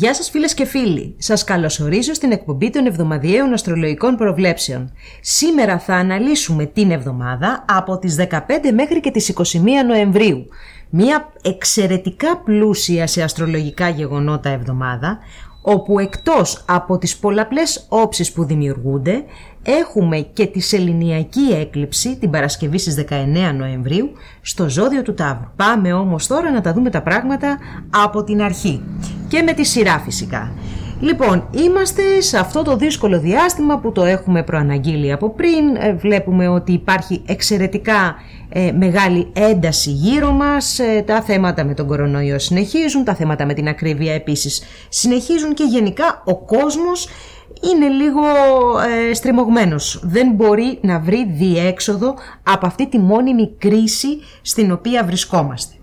Γεια σας φίλες και φίλοι, σας καλωσορίζω στην εκπομπή των εβδομαδιαίων αστρολογικών προβλέψεων. Σήμερα θα αναλύσουμε την εβδομάδα από τις 15 μέχρι και τις 21 Νοεμβρίου. Μία εξαιρετικά πλούσια σε αστρολογικά γεγονότα εβδομάδα, όπου εκτός από τις πολλαπλές όψεις που δημιουργούνται, έχουμε και τη σεληνιακή έκλειψη την Παρασκευή στις 19 Νοεμβρίου στο ζώδιο του Ταύρου. Πάμε όμως τώρα να τα δούμε τα πράγματα από την αρχή και με τη σειρά φυσικά. Λοιπόν, είμαστε σε αυτό το δύσκολο διάστημα που το έχουμε προαναγγείλει από πριν. Ε, βλέπουμε ότι υπάρχει εξαιρετικά ε, μεγάλη ένταση γύρω μας. Ε, τα θέματα με τον κορονοϊό συνεχίζουν, τα θέματα με την ακρίβεια επίσης συνεχίζουν και γενικά ο κόσμος είναι λίγο ε, στριμωγμένος. Δεν μπορεί να βρει διέξοδο από αυτή τη μόνιμη κρίση στην οποία βρισκόμαστε.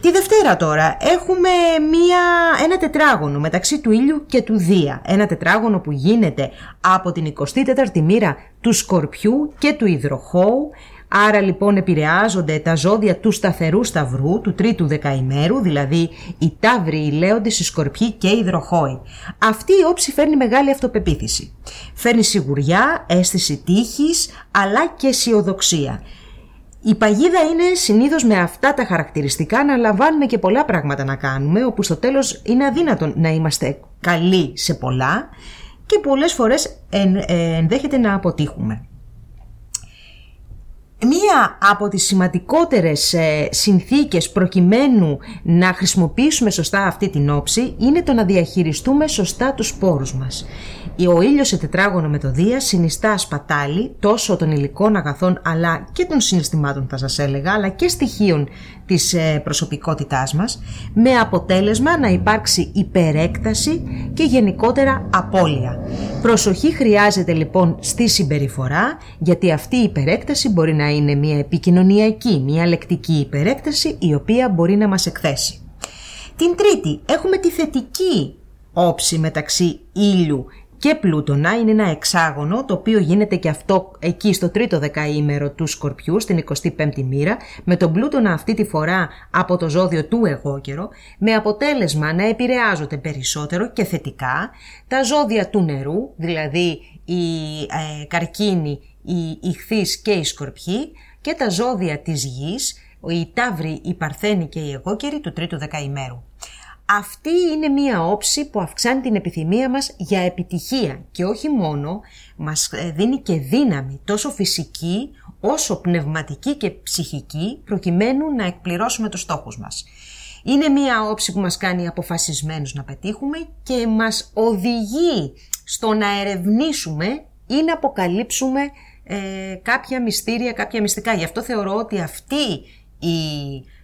Τη Δευτέρα τώρα έχουμε μία, ένα τετράγωνο μεταξύ του ήλιου και του Δία. Ένα τετράγωνο που γίνεται από την 24η μοίρα του Σκορπιού και του Ιδροχώου Άρα λοιπόν επηρεάζονται τα ζώδια του σταθερού σταυρού, του τρίτου δεκαημέρου, δηλαδή οι ταύροι, οι λέοντες, οι σκορπιοί και οι δροχόοι. Αυτή η όψη φέρνει μεγάλη αυτοπεποίθηση. Φέρνει σιγουριά, αίσθηση τύχης, αλλά και αισιοδοξία. Η παγίδα είναι συνήθως με αυτά τα χαρακτηριστικά να λαμβάνουμε και πολλά πράγματα να κάνουμε, όπου στο τέλος είναι αδύνατο να είμαστε καλοί σε πολλά και πολλές φορές ε, ενδέχεται να αποτύχουμε. Μία από τις σημαντικότερες ε, συνθήκες προκειμένου να χρησιμοποιήσουμε σωστά αυτή την όψη είναι το να διαχειριστούμε σωστά τους σπόρους μας. Ο ήλιος σε τετράγωνο με το Δία συνιστά σπατάλη τόσο των υλικών αγαθών αλλά και των συναισθημάτων θα σας έλεγα αλλά και στοιχείων της ε, προσωπικότητάς μας με αποτέλεσμα να υπάρξει υπερέκταση και γενικότερα απώλεια. Προσοχή χρειάζεται λοιπόν στη συμπεριφορά γιατί αυτή η υπερέκταση μπορεί να είναι μια επικοινωνιακή, μια λεκτική υπερέκταση η οποία μπορεί να μας εκθέσει. Την τρίτη έχουμε τη θετική όψη μεταξύ ήλιου και Πλούτονα είναι ένα εξάγωνο το οποίο γίνεται και αυτό εκεί στο τρίτο δεκαήμερο του Σκορπιού στην 25η μοίρα με τον Πλούτονα αυτή τη φορά από το ζώδιο του εγώ καιρο με αποτέλεσμα να επηρεάζονται περισσότερο και θετικά τα ζώδια του νερού δηλαδή η ε, καρκίνη, η ηχθής και η σκορπιή και τα ζώδια της γης, η ταύρη, η παρθένη και η εγώκερη του τρίτου δεκαημέρου. Αυτή είναι μία όψη που αυξάνει την επιθυμία μας για επιτυχία και όχι μόνο μας ε, δίνει και δύναμη τόσο φυσική όσο πνευματική και ψυχική προκειμένου να εκπληρώσουμε τους στόχους μας. Είναι μία όψη που μας κάνει αποφασισμένους να πετύχουμε και μας οδηγεί στο να ερευνήσουμε ή να αποκαλύψουμε ε, κάποια μυστήρια, κάποια μυστικά. Γι' αυτό θεωρώ ότι αυτή η ε,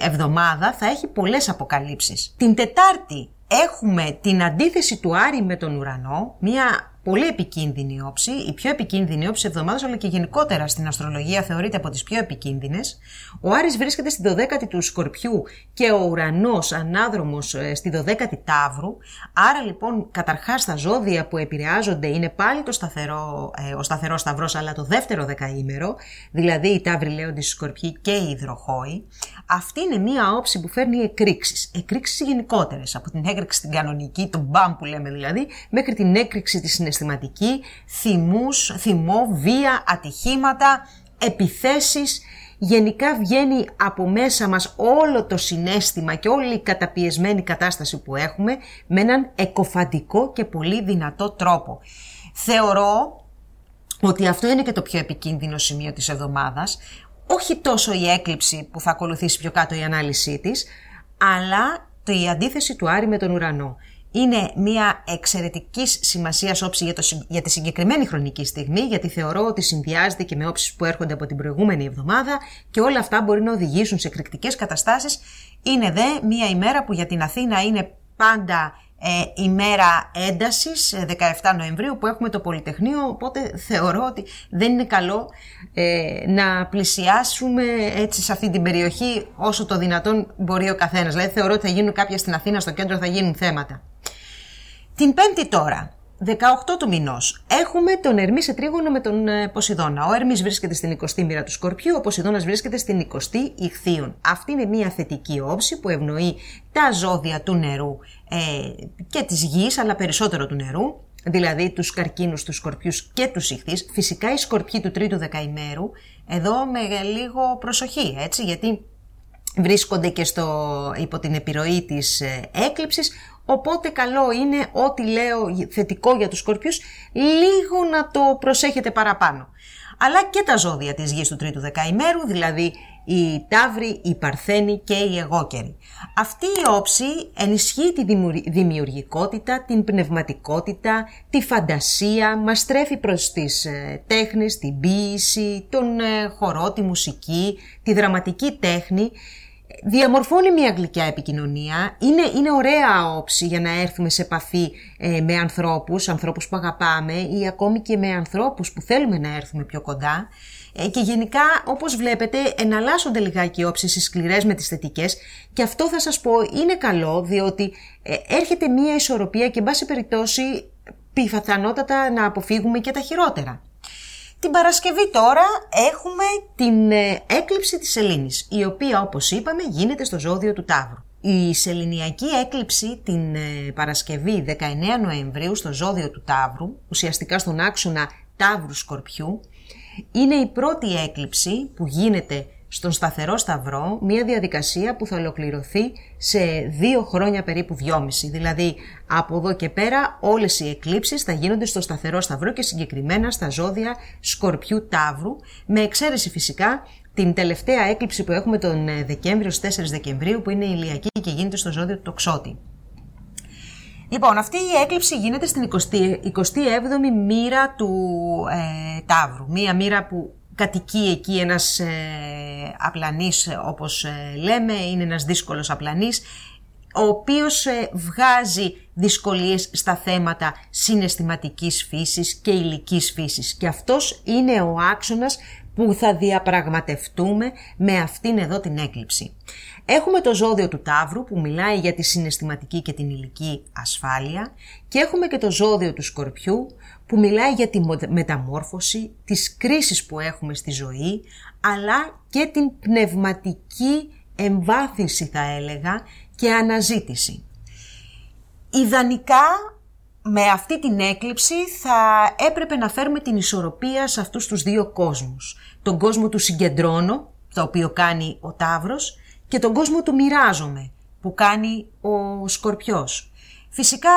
εβδομάδα θα έχει πολλές αποκαλύψεις. Την Τετάρτη έχουμε την αντίθεση του Άρη με τον ουρανό, μια πολύ επικίνδυνη όψη, η πιο επικίνδυνη όψη εβδομάδας, αλλά και γενικότερα στην αστρολογία θεωρείται από τις πιο επικίνδυνες. Ο Άρης βρίσκεται στη 12η του Σκορπιού και ο ουρανός ανάδρομος ε, στη 12η Ταύρου. Άρα λοιπόν, καταρχάς τα ζώδια που επηρεάζονται είναι πάλι το σταθερό, ε, ο σταθερός Σταυρός, αλλά το δεύτερο δεκαήμερο, δηλαδή η Ταύρη Λέοντη, η Σκορπιή και η Υδροχόη. Αυτή είναι μία όψη που φέρνει εκρήξεις. Εκρήξεις γενικότερες, από την έκρηξη την κανονική, τον μπαμ που λέμε δηλαδή, μέχρι την έκρηξη τη συναισθηματική, θυμούς, θυμό, βία, ατυχήματα, επιθέσεις. Γενικά βγαίνει από μέσα μας όλο το συνέστημα και όλη η καταπιεσμένη κατάσταση που έχουμε με έναν εκοφαντικό και πολύ δυνατό τρόπο. Θεωρώ ότι αυτό είναι και το πιο επικίνδυνο σημείο της εβδομάδας, όχι τόσο η έκλειψη που θα ακολουθήσει πιο κάτω η ανάλυσή της, αλλά η αντίθεση του Άρη με τον ουρανό είναι μια εξαιρετικής σημασίας όψη για, το, για τη συγκεκριμένη χρονική στιγμή, γιατί θεωρώ ότι συνδυάζεται και με όψεις που έρχονται από την προηγούμενη εβδομάδα και όλα αυτά μπορεί να οδηγήσουν σε εκρηκτικές καταστάσεις. Είναι δε μια ημέρα που για την Αθήνα είναι πάντα ε, ημέρα έντασης, 17 ε, Νοεμβρίου που έχουμε το Πολυτεχνείο, οπότε θεωρώ ότι δεν είναι καλό ε, να πλησιάσουμε έτσι σε αυτή την περιοχή όσο το δυνατόν μπορεί ο καθένας. Δηλαδή θεωρώ ότι θα γίνουν κάποια στην Αθήνα, στο κέντρο θα γίνουν θέματα. Την πέμπτη τώρα 18 του μηνός έχουμε τον Ερμή σε τρίγωνο με τον ε, Ποσειδώνα. Ο Ερμής βρίσκεται στην 20η μοίρα του Σκορπιού, ο Ποσειδώνας βρίσκεται στην 20η Ιχθείων. Αυτή είναι μια θετική όψη που ευνοεί τα ζώδια του νερού ε, και της γης, αλλά περισσότερο του νερού, δηλαδή τους καρκίνους, του Σκορπιούς και τους Ιχθεί. Φυσικά οι Σκορπιοί του τρίτου δεκαημέρου, εδώ με λίγο προσοχή, έτσι, γιατί βρίσκονται και στο, υπό την επιρροή της ε, έκλειψης, οπότε καλό είναι ό,τι λέω θετικό για τους σκορπιούς, λίγο να το προσέχετε παραπάνω. Αλλά και τα ζώδια της γης του τρίτου δεκαημέρου, δηλαδή η Ταύρη, η Παρθένη και η Εγώκερη. Αυτή η όψη ενισχύει τη δημιουργικότητα, την πνευματικότητα, τη φαντασία, μας στρέφει προς τις ε, τέχνες, την ποίηση, τον ε, χορό, τη μουσική, τη δραματική τέχνη διαμορφώνει μια γλυκιά επικοινωνία. Είναι, είναι ωραία όψη για να έρθουμε σε επαφή ε, με ανθρώπους, ανθρώπους που αγαπάμε ή ακόμη και με ανθρώπους που θέλουμε να έρθουμε πιο κοντά. Ε, και γενικά, όπως βλέπετε, εναλλάσσονται λιγάκι οι όψεις οι σκληρές με τις θετικές και αυτό θα σας πω είναι καλό διότι ε, έρχεται μια ισορροπία και, εν πάση περιπτώσει, πιθανότατα να αποφύγουμε και τα χειρότερα. Την Παρασκευή τώρα έχουμε την ε, έκλειψη της σελήνης, η οποία όπως είπαμε γίνεται στο ζώδιο του Ταύρου. Η σεληνιακή έκλειψη την ε, Παρασκευή 19 Νοεμβρίου στο ζώδιο του Ταύρου, ουσιαστικά στον άξονα Ταύρου Σκορπιού, είναι η πρώτη έκλειψη που γίνεται στον σταθερό σταυρό μια διαδικασία που θα ολοκληρωθεί σε δύο χρόνια περίπου δυόμιση. Δηλαδή από εδώ και πέρα όλες οι εκλήψεις θα γίνονται στο σταθερό σταυρό και συγκεκριμένα στα ζώδια Σκορπιού Ταύρου με εξαίρεση φυσικά την τελευταία έκλειψη που έχουμε τον ε, Δεκέμβριο, στις 4 Δεκεμβρίου που είναι η ηλιακή και γίνεται στο ζώδιο του Τοξότη. Λοιπόν, αυτή η έκλειψη γίνεται στην 27η μοίρα του ε, Ταύρου. Μία μοίρα που κατοικεί εκεί ένας ε, απλανής όπως ε, λέμε, είναι ένας δύσκολος απλανής ο οποίος ε, βγάζει δυσκολίες στα θέματα συναισθηματικής φύσης και υλικής φύσης και αυτός είναι ο άξονας που θα διαπραγματευτούμε με αυτήν εδώ την έκλειψη. Έχουμε το ζώδιο του Ταύρου που μιλάει για τη συναισθηματική και την υλική ασφάλεια και έχουμε και το ζώδιο του Σκορπιού που μιλάει για τη μεταμόρφωση, τις κρίσεις που έχουμε στη ζωή, αλλά και την πνευματική εμβάθυνση θα έλεγα και αναζήτηση. Ιδανικά με αυτή την έκλειψη θα έπρεπε να φέρουμε την ισορροπία σε αυτούς τους δύο κόσμους. Τον κόσμο του συγκεντρώνω, το οποίο κάνει ο Ταύρος, και τον κόσμο του μοιράζομαι, που κάνει ο Σκορπιός. Φυσικά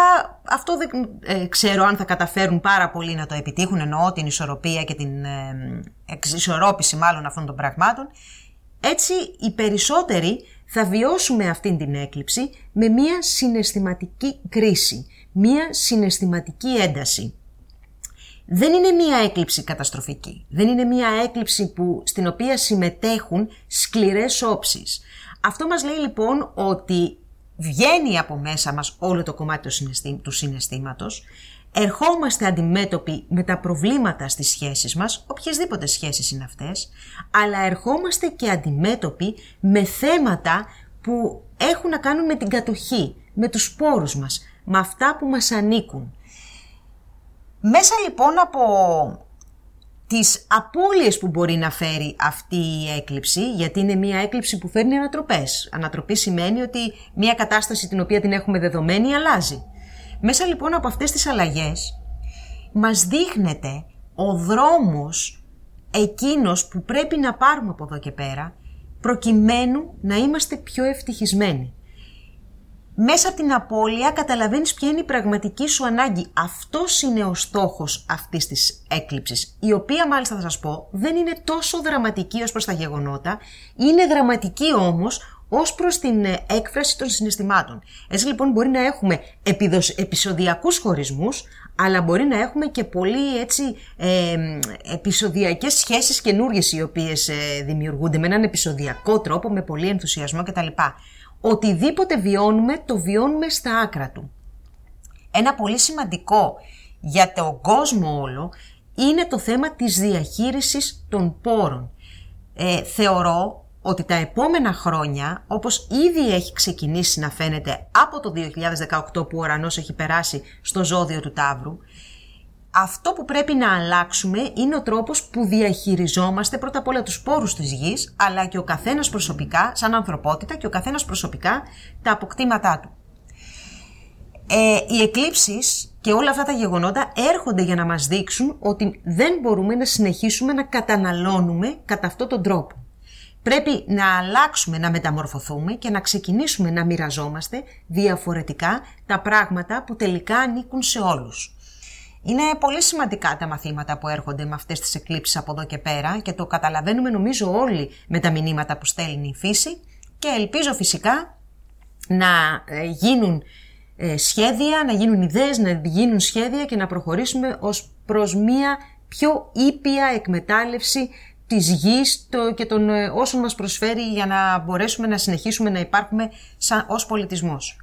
αυτό δεν ε, ξέρω αν θα καταφέρουν πάρα πολύ να το επιτύχουν, εννοώ την ισορροπία και την ε, εξισορρόπηση μάλλον αυτών των πραγμάτων. Έτσι οι περισσότεροι θα βιώσουμε αυτήν την έκλειψη με μία συναισθηματική κρίση, μία συναισθηματική ένταση. Δεν είναι μία έκλειψη καταστροφική, δεν είναι μία έκλειψη που, στην οποία συμμετέχουν σκληρές όψεις. Αυτό μας λέει λοιπόν ότι βγαίνει από μέσα μας όλο το κομμάτι του συναισθήματος, ερχόμαστε αντιμέτωποι με τα προβλήματα στις σχέσεις μας, οποιασδήποτε σχέσεις είναι αυτές, αλλά ερχόμαστε και αντιμέτωποι με θέματα που έχουν να κάνουν με την κατοχή, με τους σπόρους μας, με αυτά που μας ανήκουν. Μέσα λοιπόν από τις απώλειες που μπορεί να φέρει αυτή η έκλειψη, γιατί είναι μια έκλειψη που φέρνει ανατροπές. Ανατροπή σημαίνει ότι μια κατάσταση την οποία την έχουμε δεδομένη αλλάζει. Μέσα λοιπόν από αυτές τις αλλαγές μας δείχνεται ο δρόμος εκείνος που πρέπει να πάρουμε από εδώ και πέρα προκειμένου να είμαστε πιο ευτυχισμένοι μέσα από την απώλεια καταλαβαίνεις ποια είναι η πραγματική σου ανάγκη. Αυτός είναι ο στόχος αυτής της έκλειψης, η οποία μάλιστα θα σας πω δεν είναι τόσο δραματική ως προς τα γεγονότα, είναι δραματική όμως ως προς την ε, έκφραση των συναισθημάτων. Έτσι λοιπόν μπορεί να έχουμε επεισοδιακούς χωρισμούς, αλλά μπορεί να έχουμε και πολύ έτσι ε, επεισοδιακές σχέσεις καινούργιες οι οποίες ε, δημιουργούνται με έναν επεισοδιακό τρόπο, με πολύ ενθουσιασμό κτλ οτιδήποτε βιώνουμε, το βιώνουμε στα άκρα του. Ένα πολύ σημαντικό για τον κόσμο όλο είναι το θέμα της διαχείρισης των πόρων. Ε, θεωρώ ότι τα επόμενα χρόνια, όπως ήδη έχει ξεκινήσει να φαίνεται από το 2018 που ο ουρανός έχει περάσει στο ζώδιο του Ταύρου, αυτό που πρέπει να αλλάξουμε είναι ο τρόπος που διαχειριζόμαστε πρώτα απ' όλα τους πόρους της γης, αλλά και ο καθένας προσωπικά, σαν ανθρωπότητα και ο καθένας προσωπικά τα αποκτήματά του. Ε, οι εκλήψεις και όλα αυτά τα γεγονότα έρχονται για να μας δείξουν ότι δεν μπορούμε να συνεχίσουμε να καταναλώνουμε κατά αυτόν τον τρόπο. Πρέπει να αλλάξουμε, να μεταμορφωθούμε και να ξεκινήσουμε να μοιραζόμαστε διαφορετικά τα πράγματα που τελικά ανήκουν σε όλους. Είναι πολύ σημαντικά τα μαθήματα που έρχονται με αυτές τις εκλήψεις από εδώ και πέρα και το καταλαβαίνουμε νομίζω όλοι με τα μηνύματα που στέλνει η φύση και ελπίζω φυσικά να ε, γίνουν ε, σχέδια, να γίνουν ιδέες, να γίνουν σχέδια και να προχωρήσουμε ως προς μία πιο ήπια εκμετάλλευση της γης το, και των ε, όσων μας προσφέρει για να μπορέσουμε να συνεχίσουμε να υπάρχουμε σαν, ως πολιτισμός.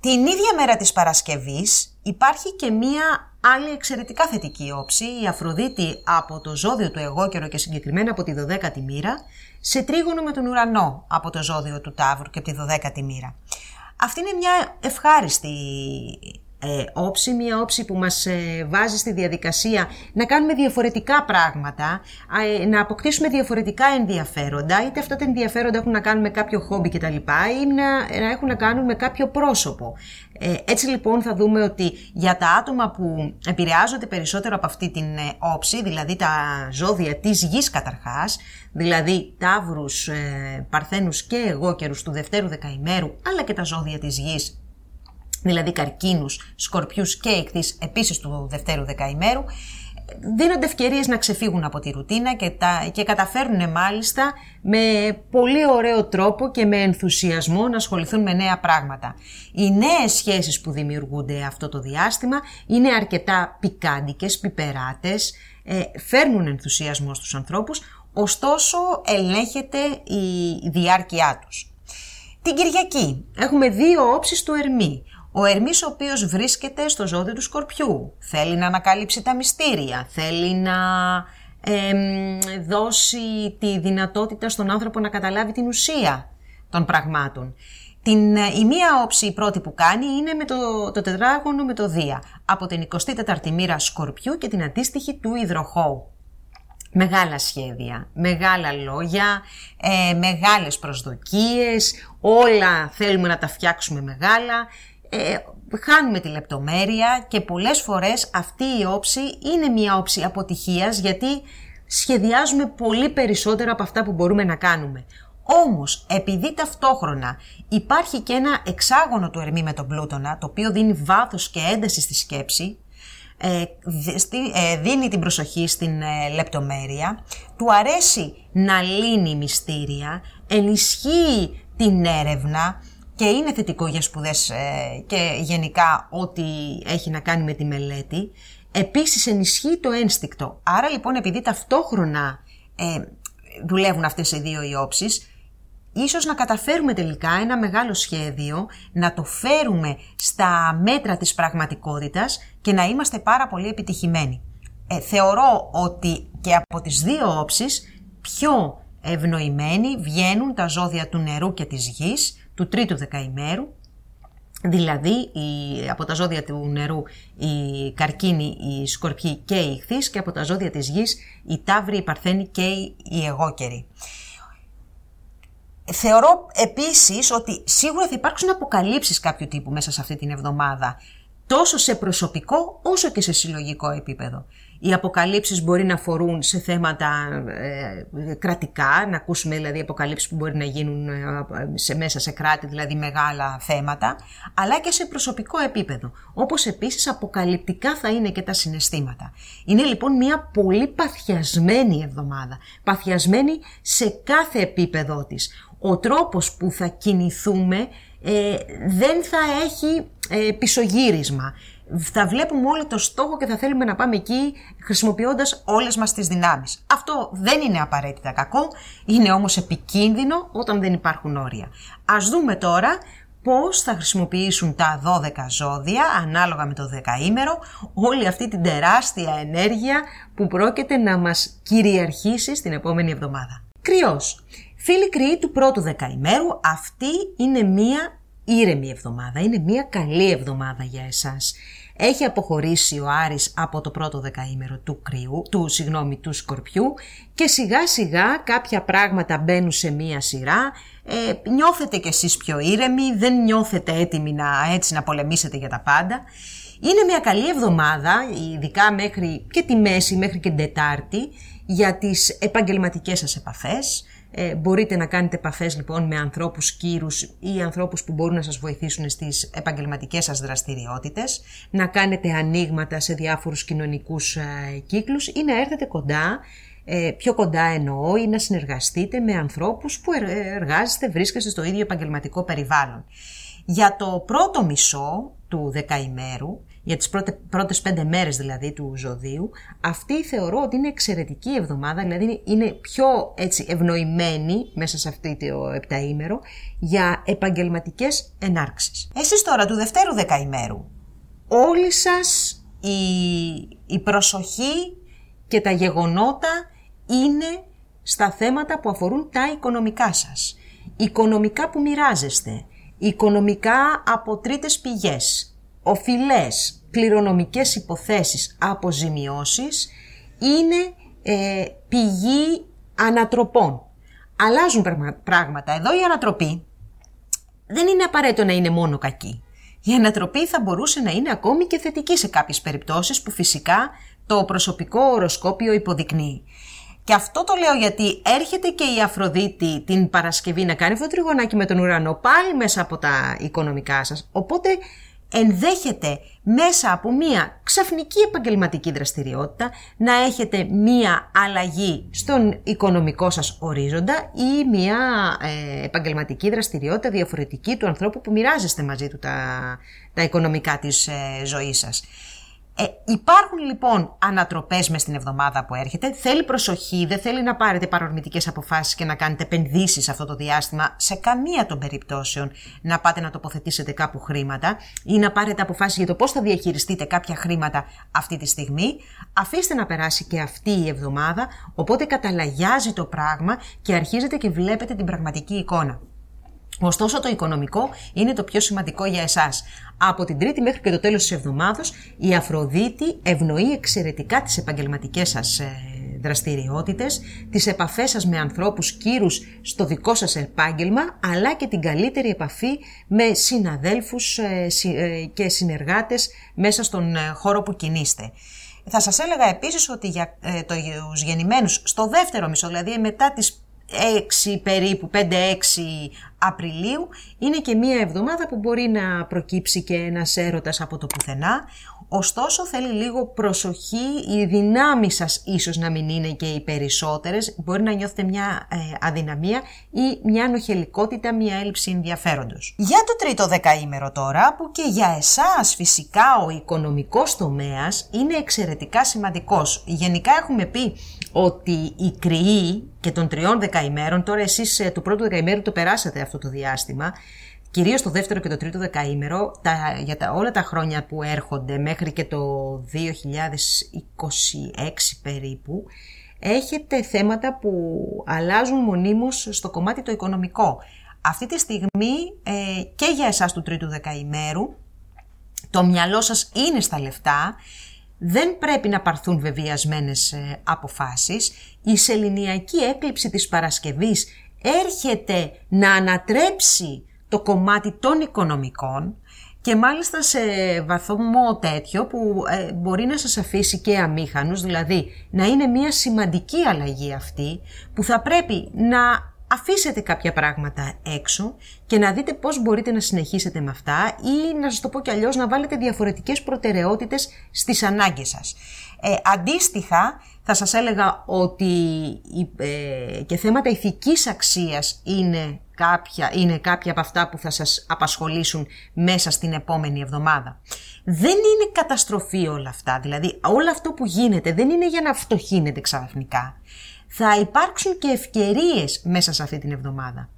Την ίδια μέρα της Παρασκευής υπάρχει και μία άλλη εξαιρετικά θετική όψη, η Αφροδίτη από το ζώδιο του εγώκερο και συγκεκριμένα από τη 12η μοίρα, σε τρίγωνο με τον ουρανό από το ζώδιο του Ταύρου και από τη 12η μοίρα. Αυτή είναι μια ευχάριστη ε, όψη, μια όψη που μας ε, βάζει στη διαδικασία να κάνουμε διαφορετικά πράγματα, ε, να αποκτήσουμε διαφορετικά ενδιαφέροντα, είτε αυτά τα ενδιαφέροντα έχουν να κάνουν με κάποιο χόμπι κτλ. ή να, να έχουν να κάνουν με κάποιο πρόσωπο. Ε, έτσι λοιπόν θα δούμε ότι για τα άτομα που επηρεάζονται περισσότερο από αυτή την ε, όψη, δηλαδή τα ζώδια της γης καταρχάς, δηλαδή τάβρους, ε, παρθένους και εγώ καιρούς του δευτέρου δεκαημέρου, αλλά και τα ζώδια της γης δηλαδή καρκίνους, σκορπιούς και εκθείς επίσης του δευτέρου δεκαημέρου, δίνονται ευκαιρίες να ξεφύγουν από τη ρουτίνα και, τα, και καταφέρνουν μάλιστα με πολύ ωραίο τρόπο και με ενθουσιασμό να ασχοληθούν με νέα πράγματα. Οι νέες σχέσεις που δημιουργούνται αυτό το διάστημα είναι αρκετά πικάντικες, πιπεράτες, ε, φέρνουν ενθουσιασμό στους ανθρώπους, ωστόσο ελέγχεται η διάρκειά τους. Την Κυριακή έχουμε δύο όψεις του Ερμή. Ο Ερμής ο οποίος βρίσκεται στο ζώδιο του Σκορπιού, θέλει να ανακαλύψει τα μυστήρια, θέλει να δώσει τη δυνατότητα στον άνθρωπο να καταλάβει την ουσία των πραγμάτων. Την, ε, η μία όψη η πρώτη που κάνει είναι με το, το τετράγωνο με το Δία, από την 24η μοίρα Σκορπιού και την αντίστοιχη του Ιδροχώου. Μεγάλα σχέδια, μεγάλα λόγια, ε, μεγάλες προσδοκίες, όλα θέλουμε να τα φτιάξουμε μεγάλα ε, χάνουμε τη λεπτομέρεια και πολλές φορές αυτή η όψη είναι μια όψη αποτυχίας γιατί σχεδιάζουμε πολύ περισσότερο από αυτά που μπορούμε να κάνουμε. Όμως, επειδή ταυτόχρονα υπάρχει και ένα εξάγωνο του Ερμή με τον Πλούτονα, το οποίο δίνει βάθος και ένταση στη σκέψη, ε, ε, δίνει την προσοχή στην ε, λεπτομέρεια, του αρέσει να λύνει μυστήρια, ενισχύει την έρευνα, και είναι θετικό για σπουδές ε, και γενικά ό,τι έχει να κάνει με τη μελέτη. Επίσης ενισχύει το ένστικτο. Άρα λοιπόν επειδή ταυτόχρονα ε, δουλεύουν αυτές οι δύο οι όψεις, ίσως να καταφέρουμε τελικά ένα μεγάλο σχέδιο, να το φέρουμε στα μέτρα της πραγματικότητας και να είμαστε πάρα πολύ επιτυχημένοι. Ε, θεωρώ ότι και από τις δύο όψεις πιο ευνοημένοι βγαίνουν τα ζώδια του νερού και της γης, του τρίτου δεκαημέρου, δηλαδή η, από τα ζώδια του νερού η καρκίνη, η σκορπιή και η ηχθής και από τα ζώδια της γης η ταύρη, η παρθένη και η εγώκερη. Θεωρώ επίσης ότι σίγουρα θα υπάρξουν αποκαλύψεις κάποιου τύπου μέσα σε αυτή την εβδομάδα, τόσο σε προσωπικό όσο και σε συλλογικό επίπεδο. Οι αποκαλύψεις μπορεί να αφορούν σε θέματα ε, κρατικά, να ακούσουμε δηλαδή αποκαλύψεις που μπορεί να γίνουν ε, σε, μέσα σε κράτη, δηλαδή μεγάλα θέματα, αλλά και σε προσωπικό επίπεδο. Όπως επίσης αποκαλυπτικά θα είναι και τα συναισθήματα. Είναι λοιπόν μια πολύ παθιασμένη εβδομάδα, παθιασμένη σε κάθε επίπεδο της. Ο τρόπος που θα κινηθούμε ε, δεν θα έχει ε, πισωγύρισμα θα βλέπουμε όλοι το στόχο και θα θέλουμε να πάμε εκεί χρησιμοποιώντας όλες μας τις δυνάμεις. Αυτό δεν είναι απαραίτητα κακό, είναι όμως επικίνδυνο όταν δεν υπάρχουν όρια. Ας δούμε τώρα πώς θα χρησιμοποιήσουν τα 12 ζώδια, ανάλογα με το δεκαήμερο, όλη αυτή την τεράστια ενέργεια που πρόκειται να μας κυριαρχήσει στην επόμενη εβδομάδα. Κρυός. Φίλοι κρυοί του πρώτου δεκαημέρου, αυτή είναι μία ήρεμη εβδομάδα, είναι μία καλή εβδομάδα για εσάς. Έχει αποχωρήσει ο Άρης από το πρώτο δεκαήμερο του κρυού, του, συγγνώμη, του σκορπιού και σιγά σιγά κάποια πράγματα μπαίνουν σε μία σειρά. Ε, νιώθετε κι εσείς πιο ήρεμοι, δεν νιώθετε έτοιμοι να, έτσι να πολεμήσετε για τα πάντα. Είναι μια καλή εβδομάδα, ειδικά μέχρι και τη μέση, μέχρι και την Τετάρτη, για τις επαγγελματικές σας επαφές. Ε, μπορείτε να κάνετε επαφές λοιπόν με ανθρώπους κύρους ή ανθρώπους που μπορούν να σας βοηθήσουν στις επαγγελματικές σας δραστηριότητες, να κάνετε ανοίγματα σε διάφορους κοινωνικούς ε, κύκλους ή να έρθετε κοντά, ε, πιο κοντά εννοώ, ή να συνεργαστείτε με ανθρώπους που εργάζεστε, βρίσκεστε στο ίδιο επαγγελματικό περιβάλλον. Για το πρώτο μισό του δεκαημέρου, για τις πρώτε, πρώτες πέντε μέρες δηλαδή του ζωδίου, αυτή θεωρώ ότι είναι εξαιρετική εβδομάδα, δηλαδή είναι πιο έτσι ευνοημένη μέσα σε αυτή το επταήμερο για επαγγελματικές ενάρξεις. Εσείς τώρα του δευτέρου δεκαημέρου, όλοι σας η, η προσοχή και τα γεγονότα είναι στα θέματα που αφορούν τα οικονομικά σας. Οικονομικά που μοιράζεστε, οικονομικά από τρίτες πηγές, οφειλές, κληρονομικές υποθέσεις, αποζημιώσεις, είναι ε, πηγή ανατροπών. Αλλάζουν πράγματα. Εδώ η ανατροπή δεν είναι απαραίτητο να είναι μόνο κακή. Η ανατροπή θα μπορούσε να είναι ακόμη και θετική σε κάποιες περιπτώσεις που φυσικά το προσωπικό οροσκόπιο υποδεικνύει. Και αυτό το λέω γιατί έρχεται και η Αφροδίτη την Παρασκευή να κάνει αυτό το τριγωνάκι με τον ουρανό πάλι μέσα από τα οικονομικά σας. Οπότε ενδέχεται μέσα από μία ξαφνική επαγγελματική δραστηριότητα να έχετε μία αλλαγή στον οικονομικό σας ορίζοντα ή μία ε, επαγγελματική δραστηριότητα διαφορετική του ανθρώπου που μοιράζεστε μαζί του τα, τα οικονομικά της ε, ζωής σας. Ε, υπάρχουν λοιπόν ανατροπές μες στην εβδομάδα που έρχεται. Θέλει προσοχή, δεν θέλει να πάρετε παρορμητικές αποφάσεις και να κάνετε επενδύσεις αυτό το διάστημα. Σε καμία των περιπτώσεων να πάτε να τοποθετήσετε κάπου χρήματα ή να πάρετε αποφάσεις για το πώς θα διαχειριστείτε κάποια χρήματα αυτή τη στιγμή. Αφήστε να περάσει και αυτή η εβδομάδα, οπότε καταλαγιάζει το πράγμα και αρχίζετε και βλέπετε την πραγματική εικόνα. Ωστόσο το οικονομικό είναι το πιο σημαντικό για εσάς. Από την τρίτη μέχρι και το τέλος της εβδομάδος η Αφροδίτη ευνοεί εξαιρετικά τις επαγγελματικές σας ε, δραστηριότητες, τις επαφές σας με ανθρώπους κύρους στο δικό σας επάγγελμα, αλλά και την καλύτερη επαφή με συναδέλφους ε, ε, και συνεργάτες μέσα στον χώρο που κινείστε. Θα σας έλεγα επίσης ότι για τους γεννημένους στο δεύτερο μισό, δηλαδή μετά τις 6 περίπου, 5-6 Απριλίου είναι και μία εβδομάδα που μπορεί να προκύψει και ένας έρωτας από το πουθενά. Ωστόσο θέλει λίγο προσοχή, οι δυνάμεις σας ίσως να μην είναι και οι περισσότερες, μπορεί να νιώθετε μια ε, αδυναμία ή μια ανοχελικότητα, μια έλλειψη ενδιαφέροντος. Για το τρίτο δεκαήμερο τώρα, που και για εσάς φυσικά ο οικονομικός τομέας είναι εξαιρετικά σημαντικός. Γενικά έχουμε πει ότι οι κρυοί και των τριών δεκαημέρων, τώρα εσείς ε, του πρώτου δεκαημέρου το περάσατε αυτό το διάστημα, κυρίως το δεύτερο και το τρίτο δεκαήμερο, τα, για τα, όλα τα χρόνια που έρχονται μέχρι και το 2026 περίπου, έχετε θέματα που αλλάζουν μονίμως στο κομμάτι το οικονομικό. Αυτή τη στιγμή ε, και για εσάς του τρίτου δεκαημέρου, το μυαλό σας είναι στα λεφτά, δεν πρέπει να παρθούν βεβαιασμένες ε, αποφάσεις. Η σεληνιακή έκλειψη της Παρασκευής έρχεται να ανατρέψει το κομμάτι των οικονομικών και μάλιστα σε βαθμό τέτοιο που ε, μπορεί να σας αφήσει και αμήχανους, δηλαδή να είναι μια σημαντική αλλαγή αυτή που θα πρέπει να αφήσετε κάποια πράγματα έξω και να δείτε πώς μπορείτε να συνεχίσετε με αυτά ή να σας το πω κι αλλιώς να βάλετε διαφορετικές προτεραιότητες στις ανάγκες σας. Ε, αντίστοιχα θα σας έλεγα ότι ε, και θέματα ηθικής αξίας είναι κάποια, είναι κάποια από αυτά που θα σας απασχολήσουν μέσα στην επόμενη εβδομάδα. Δεν είναι καταστροφή όλα αυτά, δηλαδή όλο αυτό που γίνεται δεν είναι για να φτωχύνετε ξαφνικά θα υπάρξουν και ευκαιρίες μέσα σε αυτή την εβδομάδα.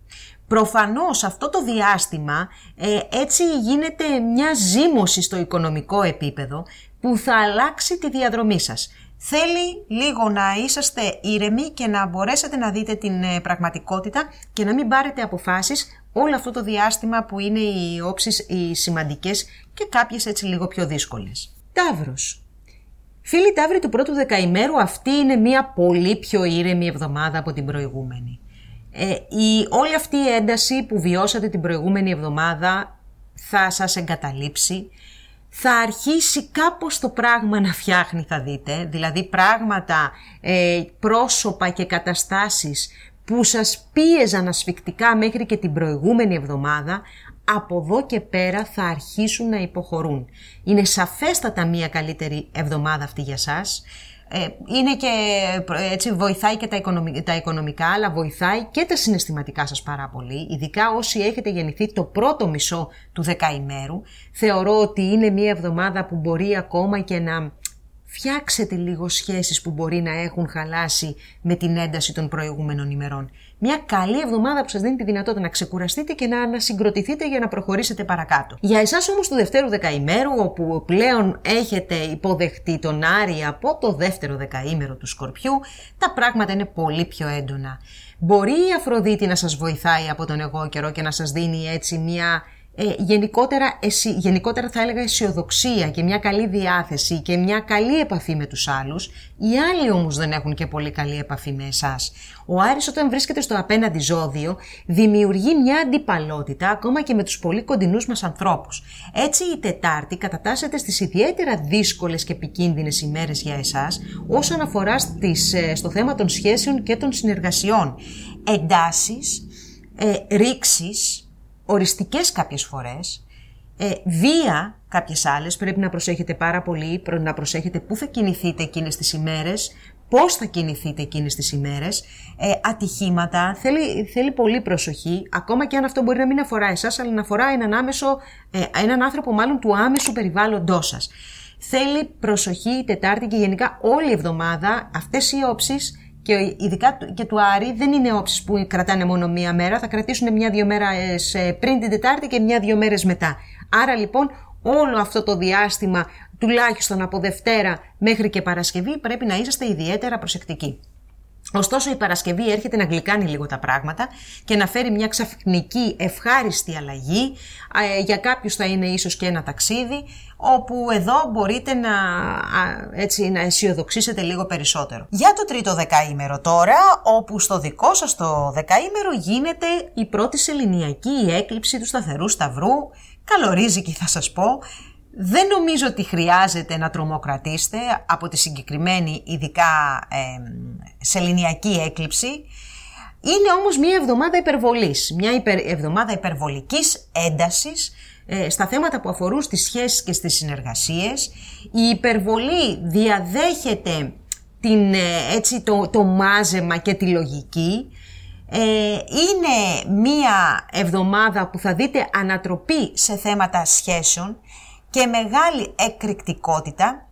Προφανώς αυτό το διάστημα ε, έτσι γίνεται μια ζήμωση στο οικονομικό επίπεδο που θα αλλάξει τη διαδρομή σας. Θέλει λίγο να είσαστε ήρεμοι και να μπορέσετε να δείτε την ε, πραγματικότητα και να μην πάρετε αποφάσεις όλο αυτό το διάστημα που είναι οι όψεις οι σημαντικές και κάποιες έτσι λίγο πιο δύσκολες. Ταύρος. Φίλοι Ταύροι του πρώτου δεκαημέρου, αυτή είναι μια πολύ πιο ήρεμη εβδομάδα από την προηγούμενη. Ε, η, όλη αυτή η ένταση που βιώσατε την προηγούμενη εβδομάδα θα σας εγκαταλείψει, θα αρχίσει κάπως το πράγμα να φτιάχνει θα δείτε, δηλαδή πράγματα, ε, πρόσωπα και καταστάσεις που σας πίεζαν ασφικτικά μέχρι και την προηγούμενη εβδομάδα, από εδώ και πέρα θα αρχίσουν να υποχωρούν. Είναι σαφέστατα μια καλύτερη εβδομάδα αυτή για σας. Ε, είναι και έτσι βοηθάει και τα οικονομικά, αλλά βοηθάει και τα συναισθηματικά σας πάρα πολύ, ειδικά όσοι έχετε γεννηθεί το πρώτο μισό του δεκαημέρου. Θεωρώ ότι είναι μια εβδομάδα που μπορεί ακόμα και να φτιάξετε λίγο σχέσεις που μπορεί να έχουν χαλάσει με την ένταση των προηγούμενων ημερών. Μια καλή εβδομάδα που σας δίνει τη δυνατότητα να ξεκουραστείτε και να ανασυγκροτηθείτε για να προχωρήσετε παρακάτω. Για εσάς όμως του δευτέρου δεκαημέρου, όπου πλέον έχετε υποδεχτεί τον Άρη από το δεύτερο δεκαήμερο του Σκορπιού, τα πράγματα είναι πολύ πιο έντονα. Μπορεί η Αφροδίτη να σας βοηθάει από τον εγώ καιρό και να σας δίνει έτσι μια ε, γενικότερα, γενικότερα θα έλεγα αισιοδοξία και μια καλή διάθεση και μια καλή επαφή με τους άλλους. Οι άλλοι όμως δεν έχουν και πολύ καλή επαφή με εσάς. Ο Άρης όταν βρίσκεται στο απέναντι ζώδιο δημιουργεί μια αντιπαλότητα ακόμα και με τους πολύ κοντινούς μας ανθρώπους. Έτσι η Τετάρτη κατατάσσεται στις ιδιαίτερα δύσκολες και επικίνδυνες ημέρες για εσάς όσον αφορά στις, ε, στο θέμα των σχέσεων και των συνεργασιών. Εντάσεις, ε, ρήξεις, οριστικές κάποιες φορές, ε, βία κάποιες άλλες, πρέπει να προσέχετε πάρα πολύ, να προσέχετε πού θα κινηθείτε εκείνες τις ημέρες, πώς θα κινηθείτε εκείνες τις ημέρες, ε, ατυχήματα, θέλει, θέλει πολύ προσοχή, ακόμα και αν αυτό μπορεί να μην αφορά εσάς, αλλά να αφορά έναν, άμεσο, ε, έναν άνθρωπο μάλλον του άμεσου περιβάλλοντός σας. Θέλει προσοχή η Τετάρτη και γενικά όλη η εβδομάδα αυτές οι όψεις και ειδικά και του Άρη δεν είναι όψεις που κρατάνε μόνο μία μέρα, θα κρατήσουν μια-δύο μέρα πριν την Τετάρτη και μια-δύο μέρες μετά. Άρα λοιπόν όλο αυτό το διάστημα, τουλάχιστον από Δευτέρα μέχρι και Παρασκευή, πρέπει να είσαστε ιδιαίτερα προσεκτικοί. Ωστόσο η Παρασκευή έρχεται να γλυκάνει λίγο τα πράγματα και να φέρει μια ξαφνική ευχάριστη αλλαγή. Ε, για κάποιους θα είναι ίσως και ένα ταξίδι, όπου εδώ μπορείτε να, έτσι, να αισιοδοξήσετε λίγο περισσότερο. Για το τρίτο δεκαήμερο τώρα, όπου στο δικό σας το δεκαήμερο γίνεται η πρώτη σεληνιακή έκλειψη του σταθερού σταυρού, καλορίζικη θα σας πω, δεν νομίζω ότι χρειάζεται να τρομοκρατήσετε από τη συγκεκριμένη ειδικά ε, σεληνιακή έκλειψη. Είναι όμως μια εβδομάδα υπερβολής, μια υπερ, εβδομάδα υπερβολικής έντασης ε, στα θέματα που αφορούν στις σχέσεις και στις συνεργασίες. Η υπερβολή διαδέχεται την, ε, έτσι, το, το μάζεμα και τη λογική. Ε, είναι μία εβδομάδα που θα δείτε ανατροπή σε θέματα σχέσεων και μεγάλη εκρηκτικότητα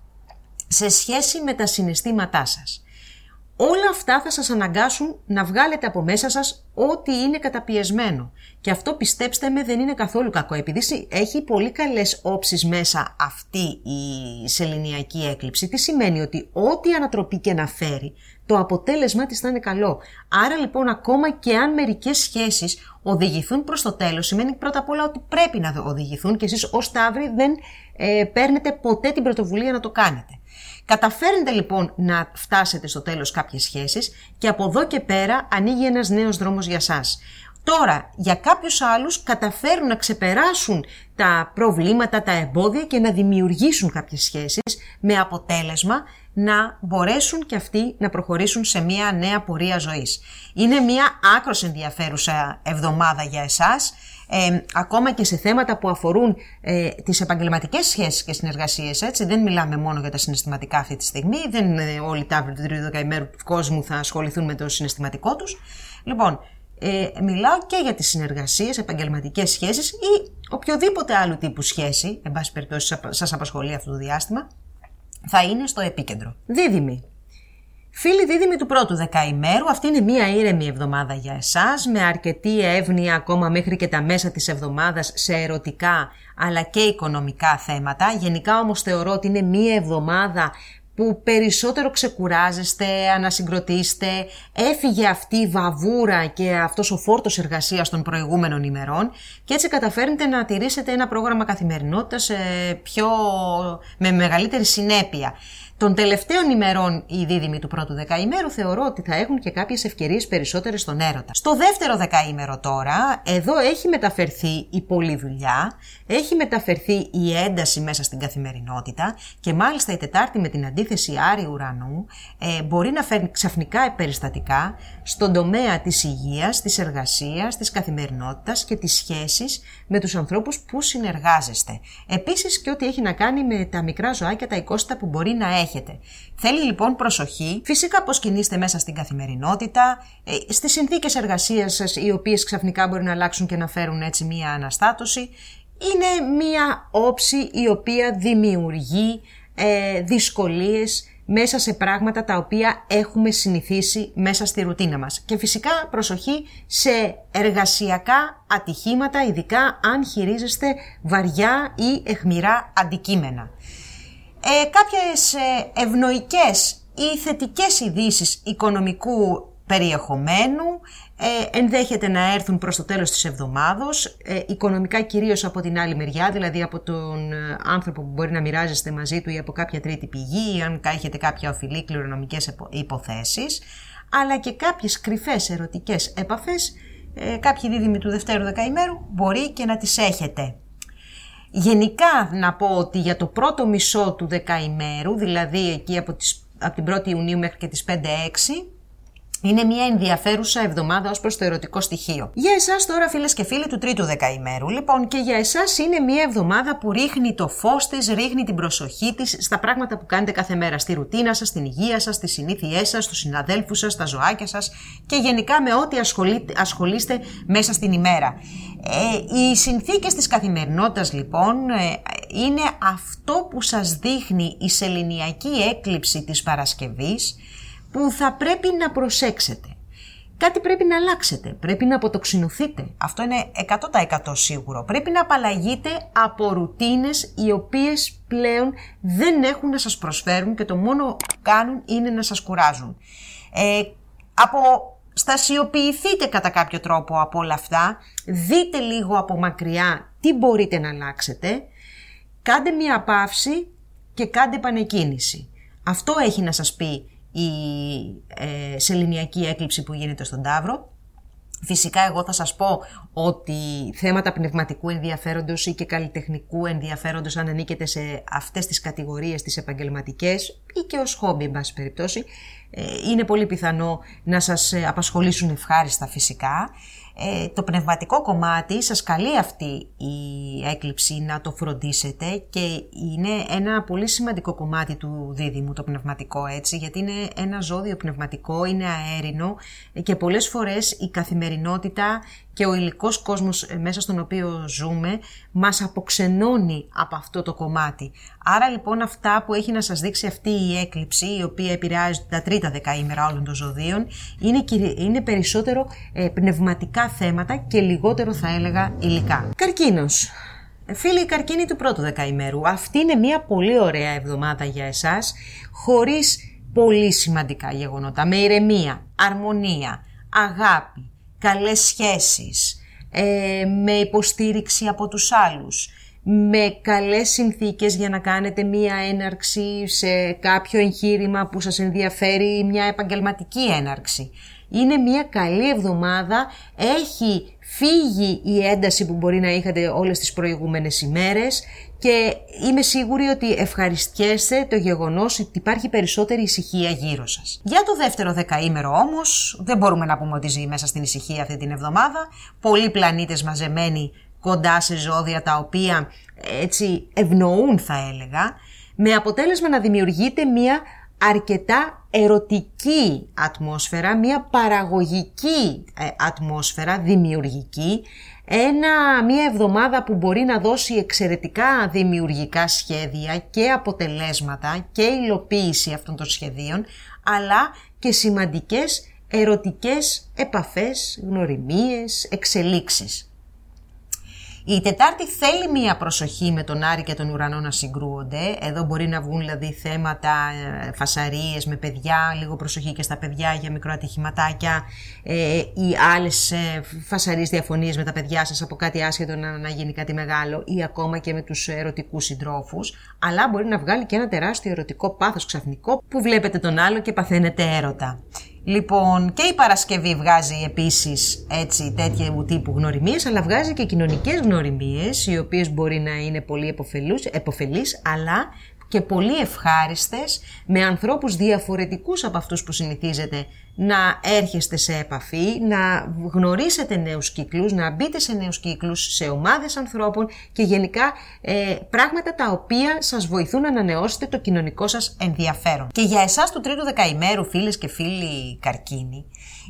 σε σχέση με τα συναισθήματά σας. Όλα αυτά θα σας αναγκάσουν να βγάλετε από μέσα σας ό,τι είναι καταπιεσμένο. Και αυτό πιστέψτε με δεν είναι καθόλου κακό. Επειδή έχει πολύ καλές όψεις μέσα αυτή η σεληνιακή έκλειψη, τι σημαίνει; Ότι ό,τι ανατροπή και να φέρει, το αποτέλεσμα της θα είναι καλό. Άρα λοιπόν ακόμα και αν μερικές σχέσεις οδηγηθούν προς το τέλος, σημαίνει πρώτα απ' όλα ότι πρέπει να οδηγηθούν και εσείς ως Ταύροι δεν ε, παίρνετε ποτέ την πρωτοβουλία να το κάνετε. Καταφέρνετε λοιπόν να φτάσετε στο τέλος κάποιες σχέσεις και από εδώ και πέρα ανοίγει ένας νέος δρόμος για σας. Τώρα, για κάποιους άλλους καταφέρουν να ξεπεράσουν τα προβλήματα, τα εμπόδια και να δημιουργήσουν κάποιες σχέσεις με αποτέλεσμα να μπορέσουν και αυτοί να προχωρήσουν σε μια νέα πορεία ζωής. Είναι μια άκρος ενδιαφέρουσα εβδομάδα για εσάς, ε, ακόμα και σε θέματα που αφορούν ε, τις επαγγελματικές σχέσεις και συνεργασίες, έτσι, δεν μιλάμε μόνο για τα συναισθηματικά αυτή τη στιγμή, δεν ε, όλοι τα αύριο του τρίτου δεκαημέρου του κόσμου θα ασχοληθούν με το συναισθηματικό τους. Λοιπόν, ε, μιλάω και για τις συνεργασίες, επαγγελματικές σχέσεις ή οποιοδήποτε άλλου τύπου σχέση, εν πάση περιπτώσει σας απασχολεί αυτό το διάστημα, θα είναι στο επίκεντρο. Δίδυμη. Φίλοι δίδυμοι του πρώτου δεκαημέρου, αυτή είναι μία ήρεμη εβδομάδα για εσάς, με αρκετή εύνοια ακόμα μέχρι και τα μέσα της εβδομάδας σε ερωτικά αλλά και οικονομικά θέματα. Γενικά όμως θεωρώ ότι είναι μία εβδομάδα που περισσότερο ξεκουράζεστε, ανασυγκροτήστε, έφυγε αυτή η βαβούρα και αυτός ο φόρτος εργασίας των προηγούμενων ημερών και έτσι καταφέρνετε να τηρήσετε ένα πρόγραμμα καθημερινότητας πιο, με μεγαλύτερη συνέπεια. Των τελευταίων ημερών οι δίδυμοι του πρώτου δεκαήμερου θεωρώ ότι θα έχουν και κάποιες ευκαιρίες περισσότερες στον έρωτα. Στο δεύτερο δεκαήμερο τώρα, εδώ έχει μεταφερθεί η πολλή δουλειά, έχει μεταφερθεί η ένταση μέσα στην καθημερινότητα και μάλιστα η Τετάρτη με την αντίθεση Άριου Ουρανού ε, μπορεί να φέρνει ξαφνικά περιστατικά στον τομέα της υγείας, της εργασίας, της καθημερινότητας και της σχέσης με τους ανθρώπους που συνεργάζεστε. Επίσης και ό,τι έχει να κάνει με τα μικρά ζωάκια, τα οικόστα που μπορεί να έχετε. Θέλει λοιπόν προσοχή, φυσικά πώς κινείστε μέσα στην καθημερινότητα, ε, στις συνθήκες εργασίας σας οι οποίες ξαφνικά μπορεί να αλλάξουν και να φέρουν έτσι μία αναστάτωση. Είναι μία όψη η οποία δημιουργεί ε, δυσκολίες μέσα σε πράγματα τα οποία έχουμε συνηθίσει μέσα στη ρουτίνα μας. Και φυσικά προσοχή σε εργασιακά ατυχήματα, ειδικά αν χειρίζεστε βαριά ή εχμηρά αντικείμενα. Ε, κάποιες ε, ευνοϊκές ή θετικές ειδήσεις οικονομικού περιεχομένου ε, ενδέχεται να έρθουν προς το τέλος της εβδομάδος, ε, οικονομικά κυρίως από την άλλη μεριά, δηλαδή από τον ε, άνθρωπο που μπορεί να μοιράζεστε μαζί του ή από κάποια τρίτη πηγή ή αν έχετε κάποια οφειλή κληρονομικές υποθέσεις, αλλά και κάποιες κρυφές ερωτικές έπαφες, ε, κάποιοι δίδυμοι του δευτέρου δεκαημέρου μπορεί και να τις έχετε. Γενικά να πω ότι για το πρώτο μισό του δεκαημέρου, δηλαδή εκεί από, τις, από την 1η Ιουνίου μέχρι και τις 5-6, είναι μια ενδιαφέρουσα εβδομάδα ως προς το ερωτικό στοιχείο. Για εσάς τώρα φίλες και φίλοι του τρίτου δεκαημέρου, λοιπόν και για εσάς είναι μια εβδομάδα που ρίχνει το φως της, ρίχνει την προσοχή της στα πράγματα που κάνετε κάθε μέρα, στη ρουτίνα σας, στην υγεία σας, στις συνήθειές σας, στους συναδέλφους σας, στα ζωάκια σας και γενικά με ό,τι ασχολείστε μέσα στην ημέρα. Ε, οι συνθήκες της καθημερινότητας λοιπόν ε, είναι αυτό που σας δείχνει η σεληνιακή έκλειψη της Παρασκευής που θα πρέπει να προσέξετε. Κάτι πρέπει να αλλάξετε, πρέπει να αποτοξινωθείτε. Αυτό είναι 100% σίγουρο. Πρέπει να απαλλαγείτε από ρουτίνες οι οποίες πλέον δεν έχουν να σας προσφέρουν και το μόνο που κάνουν είναι να σας κουράζουν. Ε, από στασιοποιηθείτε κατά κάποιο τρόπο από όλα αυτά, δείτε λίγο από μακριά τι μπορείτε να αλλάξετε, κάντε μια παύση και κάντε επανεκκίνηση. Αυτό έχει να σας πει η ε, σεληνιακή έκλειψη που γίνεται στον Ταύρο. Φυσικά εγώ θα σας πω ότι θέματα πνευματικού ενδιαφέροντος ή και καλλιτεχνικού ενδιαφέροντος αν ανήκετε σε αυτές τις κατηγορίες τις επαγγελματικές ή και ως χόμπι εν πάση περιπτώσει ε, είναι πολύ πιθανό να σας ε, απασχολήσουν ευχάριστα φυσικά ε, το πνευματικό κομμάτι σας καλεί αυτή η έκλειψη να το φροντίσετε και είναι ένα πολύ σημαντικό κομμάτι του δίδυμου το πνευματικό έτσι γιατί είναι ένα ζώδιο πνευματικό, είναι αέρινο και πολλές φορές η καθημερινότητα και ο υλικός κόσμος ε, μέσα στον οποίο ζούμε μας αποξενώνει από αυτό το κομμάτι. Άρα λοιπόν αυτά που έχει να σας δείξει αυτή η έκλειψη, η οποία επηρεάζει τα τρίτα δεκαήμερα όλων των ζωδίων, είναι, είναι περισσότερο ε, πνευματικά θέματα και λιγότερο θα έλεγα υλικά. Καρκίνος. Φίλοι καρκίνοι του πρώτου δεκαημέρου, αυτή είναι μια πολύ ωραία εβδομάδα για εσάς, χωρίς πολύ σημαντικά γεγονότα, με ηρεμία, αρμονία, αγάπη, καλές σχέσεις, ε, με υποστήριξη από τους άλλους, με καλές συνθήκες για να κάνετε μία έναρξη σε κάποιο εγχείρημα που σας ενδιαφέρει, μια επαγγελματική έναρξη. Είναι μια καλή εβδομάδα, έχει φύγει η ένταση που μπορεί να είχατε όλες τις προηγούμενες ημέρες και είμαι σίγουρη ότι ευχαριστιέστε το γεγονός ότι υπάρχει περισσότερη ησυχία γύρω σας. Για το δεύτερο δεκαήμερο όμως δεν μπορούμε να πούμε ότι ζει μέσα στην ησυχία αυτή την εβδομάδα. Πολλοί πλανήτες μαζεμένοι κοντά σε ζώδια τα οποία έτσι ευνοούν θα έλεγα με αποτέλεσμα να δημιουργείται μια αρκετά ερωτική ατμόσφαιρα, μια παραγωγική ε, ατμόσφαιρα, δημιουργική, ένα, μια εβδομάδα που μπορεί να δώσει εξαιρετικά δημιουργικά σχέδια και αποτελέσματα και υλοποίηση αυτών των σχεδίων, αλλά και σημαντικές ερωτικές επαφές, γνωριμίες, εξελίξεις. Η Τετάρτη θέλει μία προσοχή με τον Άρη και τον Ουρανό να συγκρούονται. Εδώ μπορεί να βγουν δηλαδή θέματα ε, φασαρίες με παιδιά, λίγο προσοχή και στα παιδιά για μικροατυχηματάκια ε, ή άλλες ε, φασαρίες διαφωνίες με τα παιδιά σας από κάτι άσχετο να, να γίνει κάτι μεγάλο ή ακόμα και με τους ερωτικούς συντρόφους. Αλλά μπορεί να βγάλει και ένα τεράστιο ερωτικό πάθος ξαφνικό που βλέπετε τον άλλο και παθαίνετε έρωτα. Λοιπόν, και η Παρασκευή βγάζει επίσης έτσι τέτοιου τύπου γνωριμίες, αλλά βγάζει και κοινωνικές γνωριμίες, οι οποίες μπορεί να είναι πολύ εποφελείς, αλλά και πολύ ευχάριστες με ανθρώπους διαφορετικούς από αυτούς που συνηθίζετε να έρχεστε σε επαφή, να γνωρίσετε νέους κύκλους, να μπείτε σε νέους κύκλους, σε ομάδες ανθρώπων και γενικά ε, πράγματα τα οποία σας βοηθούν να ανανεώσετε το κοινωνικό σας ενδιαφέρον. Και για εσάς του τρίτου δεκαημέρου φίλες και φίλοι καρκίνοι,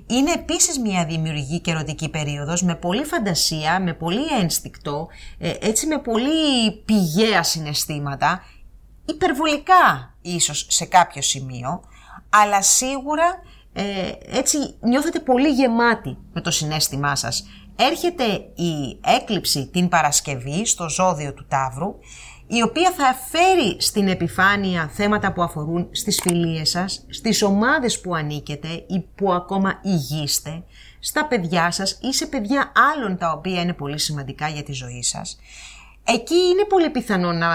είναι επίσης μια δημιουργική και ερωτική περίοδος με πολύ φαντασία, με πολύ ένστικτο, ε, έτσι με πολύ πηγαία συναισθήματα υπερβολικά ίσως σε κάποιο σημείο, αλλά σίγουρα ε, έτσι νιώθετε πολύ γεμάτοι με το συνέστημά σας. Έρχεται η έκλειψη την Παρασκευή στο ζώδιο του Ταύρου, η οποία θα φέρει στην επιφάνεια θέματα που αφορούν στις φιλίες σας, στις ομάδες που ανήκετε ή που ακόμα υγείστε, στα παιδιά σας ή σε παιδιά άλλων τα οποία είναι πολύ σημαντικά για τη ζωή σας. Εκεί είναι πολύ πιθανό να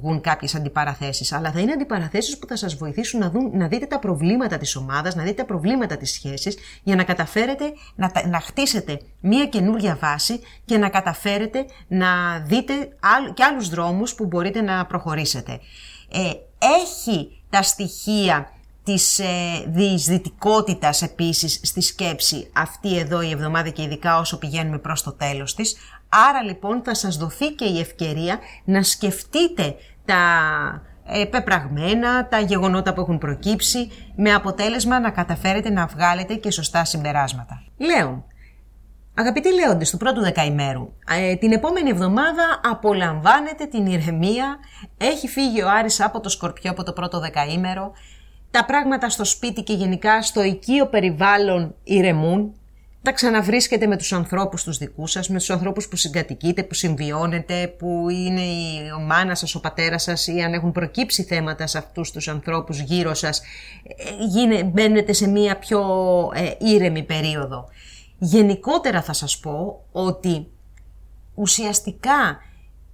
βγουν κάποιες αντιπαραθέσεις, αλλά θα είναι αντιπαραθέσεις που θα σας βοηθήσουν να, δουν, να δείτε τα προβλήματα της ομάδας, να δείτε τα προβλήματα της σχέσης, για να καταφέρετε να, να χτίσετε μία καινούργια βάση και να καταφέρετε να δείτε και άλλους δρόμους που μπορείτε να προχωρήσετε. Ε, έχει τα στοιχεία της ε, διεισδυτικότητας επίσης στη σκέψη αυτή εδώ η εβδομάδα και ειδικά όσο πηγαίνουμε προς το τέλος της, Άρα λοιπόν θα σας δοθεί και η ευκαιρία να σκεφτείτε τα πεπραγμένα, τα γεγονότα που έχουν προκύψει, με αποτέλεσμα να καταφέρετε να βγάλετε και σωστά συμπεράσματα. Λέων, Αγαπητοί Λέοντες του πρώτου δεκαημέρου, ε, την επόμενη εβδομάδα απολαμβάνετε την ηρεμία, έχει φύγει ο Άρης από το Σκορπιό από το πρώτο δεκαήμερο, τα πράγματα στο σπίτι και γενικά στο οικείο περιβάλλον ηρεμούν, τα ξαναβρίσκετε με τους ανθρώπους τους δικούς σας, με τους ανθρώπους που συγκατοικείτε, που συμβιώνετε, που είναι η μάνας σας, ο πατέρας σας ή αν έχουν προκύψει θέματα σε αυτούς τους ανθρώπους γύρω σας, ε, γίνε, μπαίνετε σε μία πιο ε, ήρεμη περίοδο. Γενικότερα θα σας πω ότι ουσιαστικά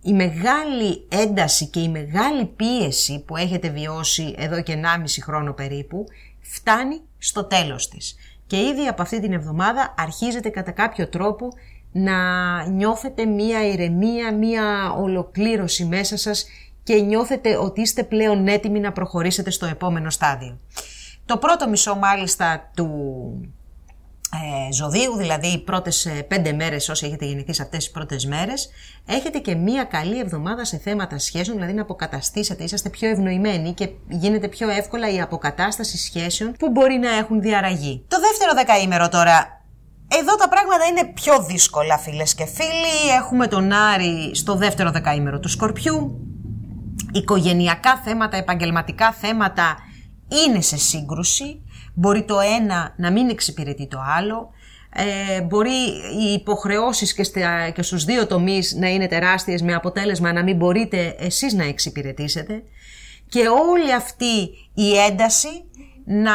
η μεγάλη ένταση και η μεγάλη πίεση που έχετε βιώσει εδώ και 1,5 χρόνο περίπου φτάνει στο τέλος της και ήδη από αυτή την εβδομάδα αρχίζετε κατά κάποιο τρόπο να νιώθετε μία ηρεμία, μία ολοκλήρωση μέσα σας και νιώθετε ότι είστε πλέον έτοιμοι να προχωρήσετε στο επόμενο στάδιο. Το πρώτο μισό μάλιστα του ε, ζωδίου, δηλαδή οι πρώτες ε, πέντε μέρες όσοι έχετε γεννηθεί σε αυτές τις πρώτες μέρες, έχετε και μία καλή εβδομάδα σε θέματα σχέσεων, δηλαδή να αποκαταστήσετε, είσαστε πιο ευνοημένοι και γίνεται πιο εύκολα η αποκατάσταση σχέσεων που μπορεί να έχουν διαραγεί. Το δεύτερο δεκαήμερο τώρα εδώ τα πράγματα είναι πιο δύσκολα φίλες και φίλοι. Έχουμε τον Άρη στο δεύτερο δεκαήμερο του Σκορπιού. Οικογενειακά θέματα, επαγγελματικά θέματα είναι σε σύγκρουση. Μπορεί το ένα να μην εξυπηρετεί το άλλο. Ε, μπορεί οι υποχρεώσεις και, στα, και στους δύο τομείς να είναι τεράστιες με αποτέλεσμα να μην μπορείτε εσείς να εξυπηρετήσετε. Και όλη αυτή η ένταση να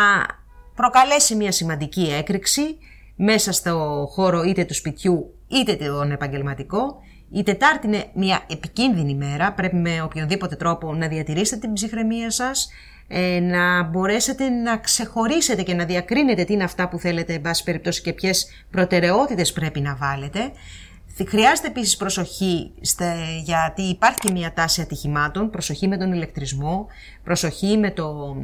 προκαλέσει μια σημαντική έκρηξη μέσα στο χώρο είτε του σπιτιού είτε τον επαγγελματικό. Η Τετάρτη είναι μια επικίνδυνη μέρα, πρέπει με οποιονδήποτε τρόπο να διατηρήσετε την ψυχραιμία σας, ε, να μπορέσετε να ξεχωρίσετε και να διακρίνετε τι είναι αυτά που θέλετε, εν πάση περιπτώσει, και ποιες προτεραιότητες πρέπει να βάλετε. Χρειάζεται επίσης προσοχή γιατί υπάρχει και μια τάση ατυχημάτων, προσοχή με τον ηλεκτρισμό, προσοχή με, το,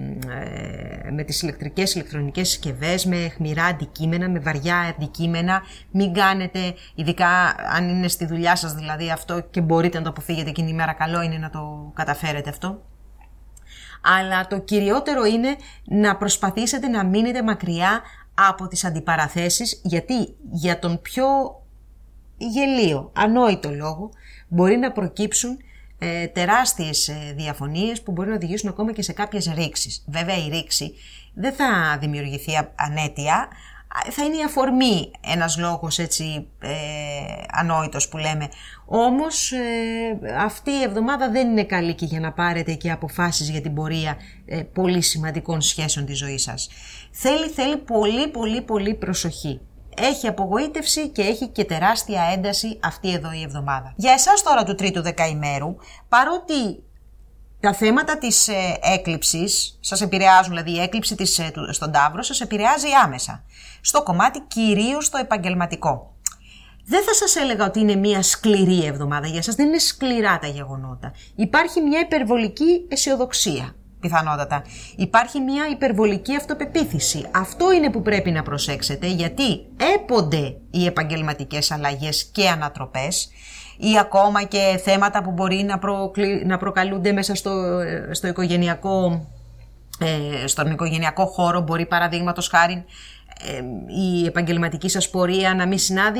ε, με τις ηλεκτρικές ηλεκτρονικές συσκευές, με χμηρά αντικείμενα, με βαριά αντικείμενα. Μην κάνετε, ειδικά αν είναι στη δουλειά σας δηλαδή αυτό και μπορείτε να το αποφύγετε εκείνη η μέρα, καλό είναι να το καταφέρετε αυτό αλλά το κυριότερο είναι να προσπαθήσετε να μείνετε μακριά από τις αντιπαραθέσεις, γιατί για τον πιο γελίο, ανόητο λόγο, μπορεί να προκύψουν ε, τεράστιες ε, διαφωνίες που μπορεί να οδηγήσουν ακόμα και σε κάποιες ρήξεις. Βέβαια η ρήξη δεν θα δημιουργηθεί ανέτεια, θα είναι η αφορμή ένας λόγος έτσι ε, ανόητος που λέμε. Όμως ε, αυτή η εβδομάδα δεν είναι καλή και για να πάρετε και αποφάσεις για την πορεία ε, πολύ σημαντικών σχέσεων της ζωής σας. Θέλει, θέλει πολύ πολύ πολύ προσοχή. Έχει απογοήτευση και έχει και τεράστια ένταση αυτή εδώ η εβδομάδα. Για εσάς τώρα του τρίτου δεκαημέρου, παρότι τα θέματα της ε, έκλειψης σας επηρεάζουν, δηλαδή η έκλειψη της, ε, στον Ταύρο σας επηρεάζει άμεσα. Στο κομμάτι κυρίως το επαγγελματικό. Δεν θα σας έλεγα ότι είναι μια σκληρή εβδομάδα για σας, δεν είναι σκληρά τα γεγονότα. Υπάρχει μια υπερβολική αισιοδοξία, πιθανότατα. Υπάρχει μια υπερβολική αυτοπεποίθηση. Αυτό είναι που πρέπει να προσέξετε, γιατί έπονται οι επαγγελματικές αλλαγές και ανατροπές ή ακόμα και θέματα που μπορεί να, να προκαλούνται μέσα στο, στο οικογενειακό, ε, στον οικογενειακό χώρο. Μπορεί παραδείγματος χάρη ε, η επαγγελματική σας πορεία να μην συνάδει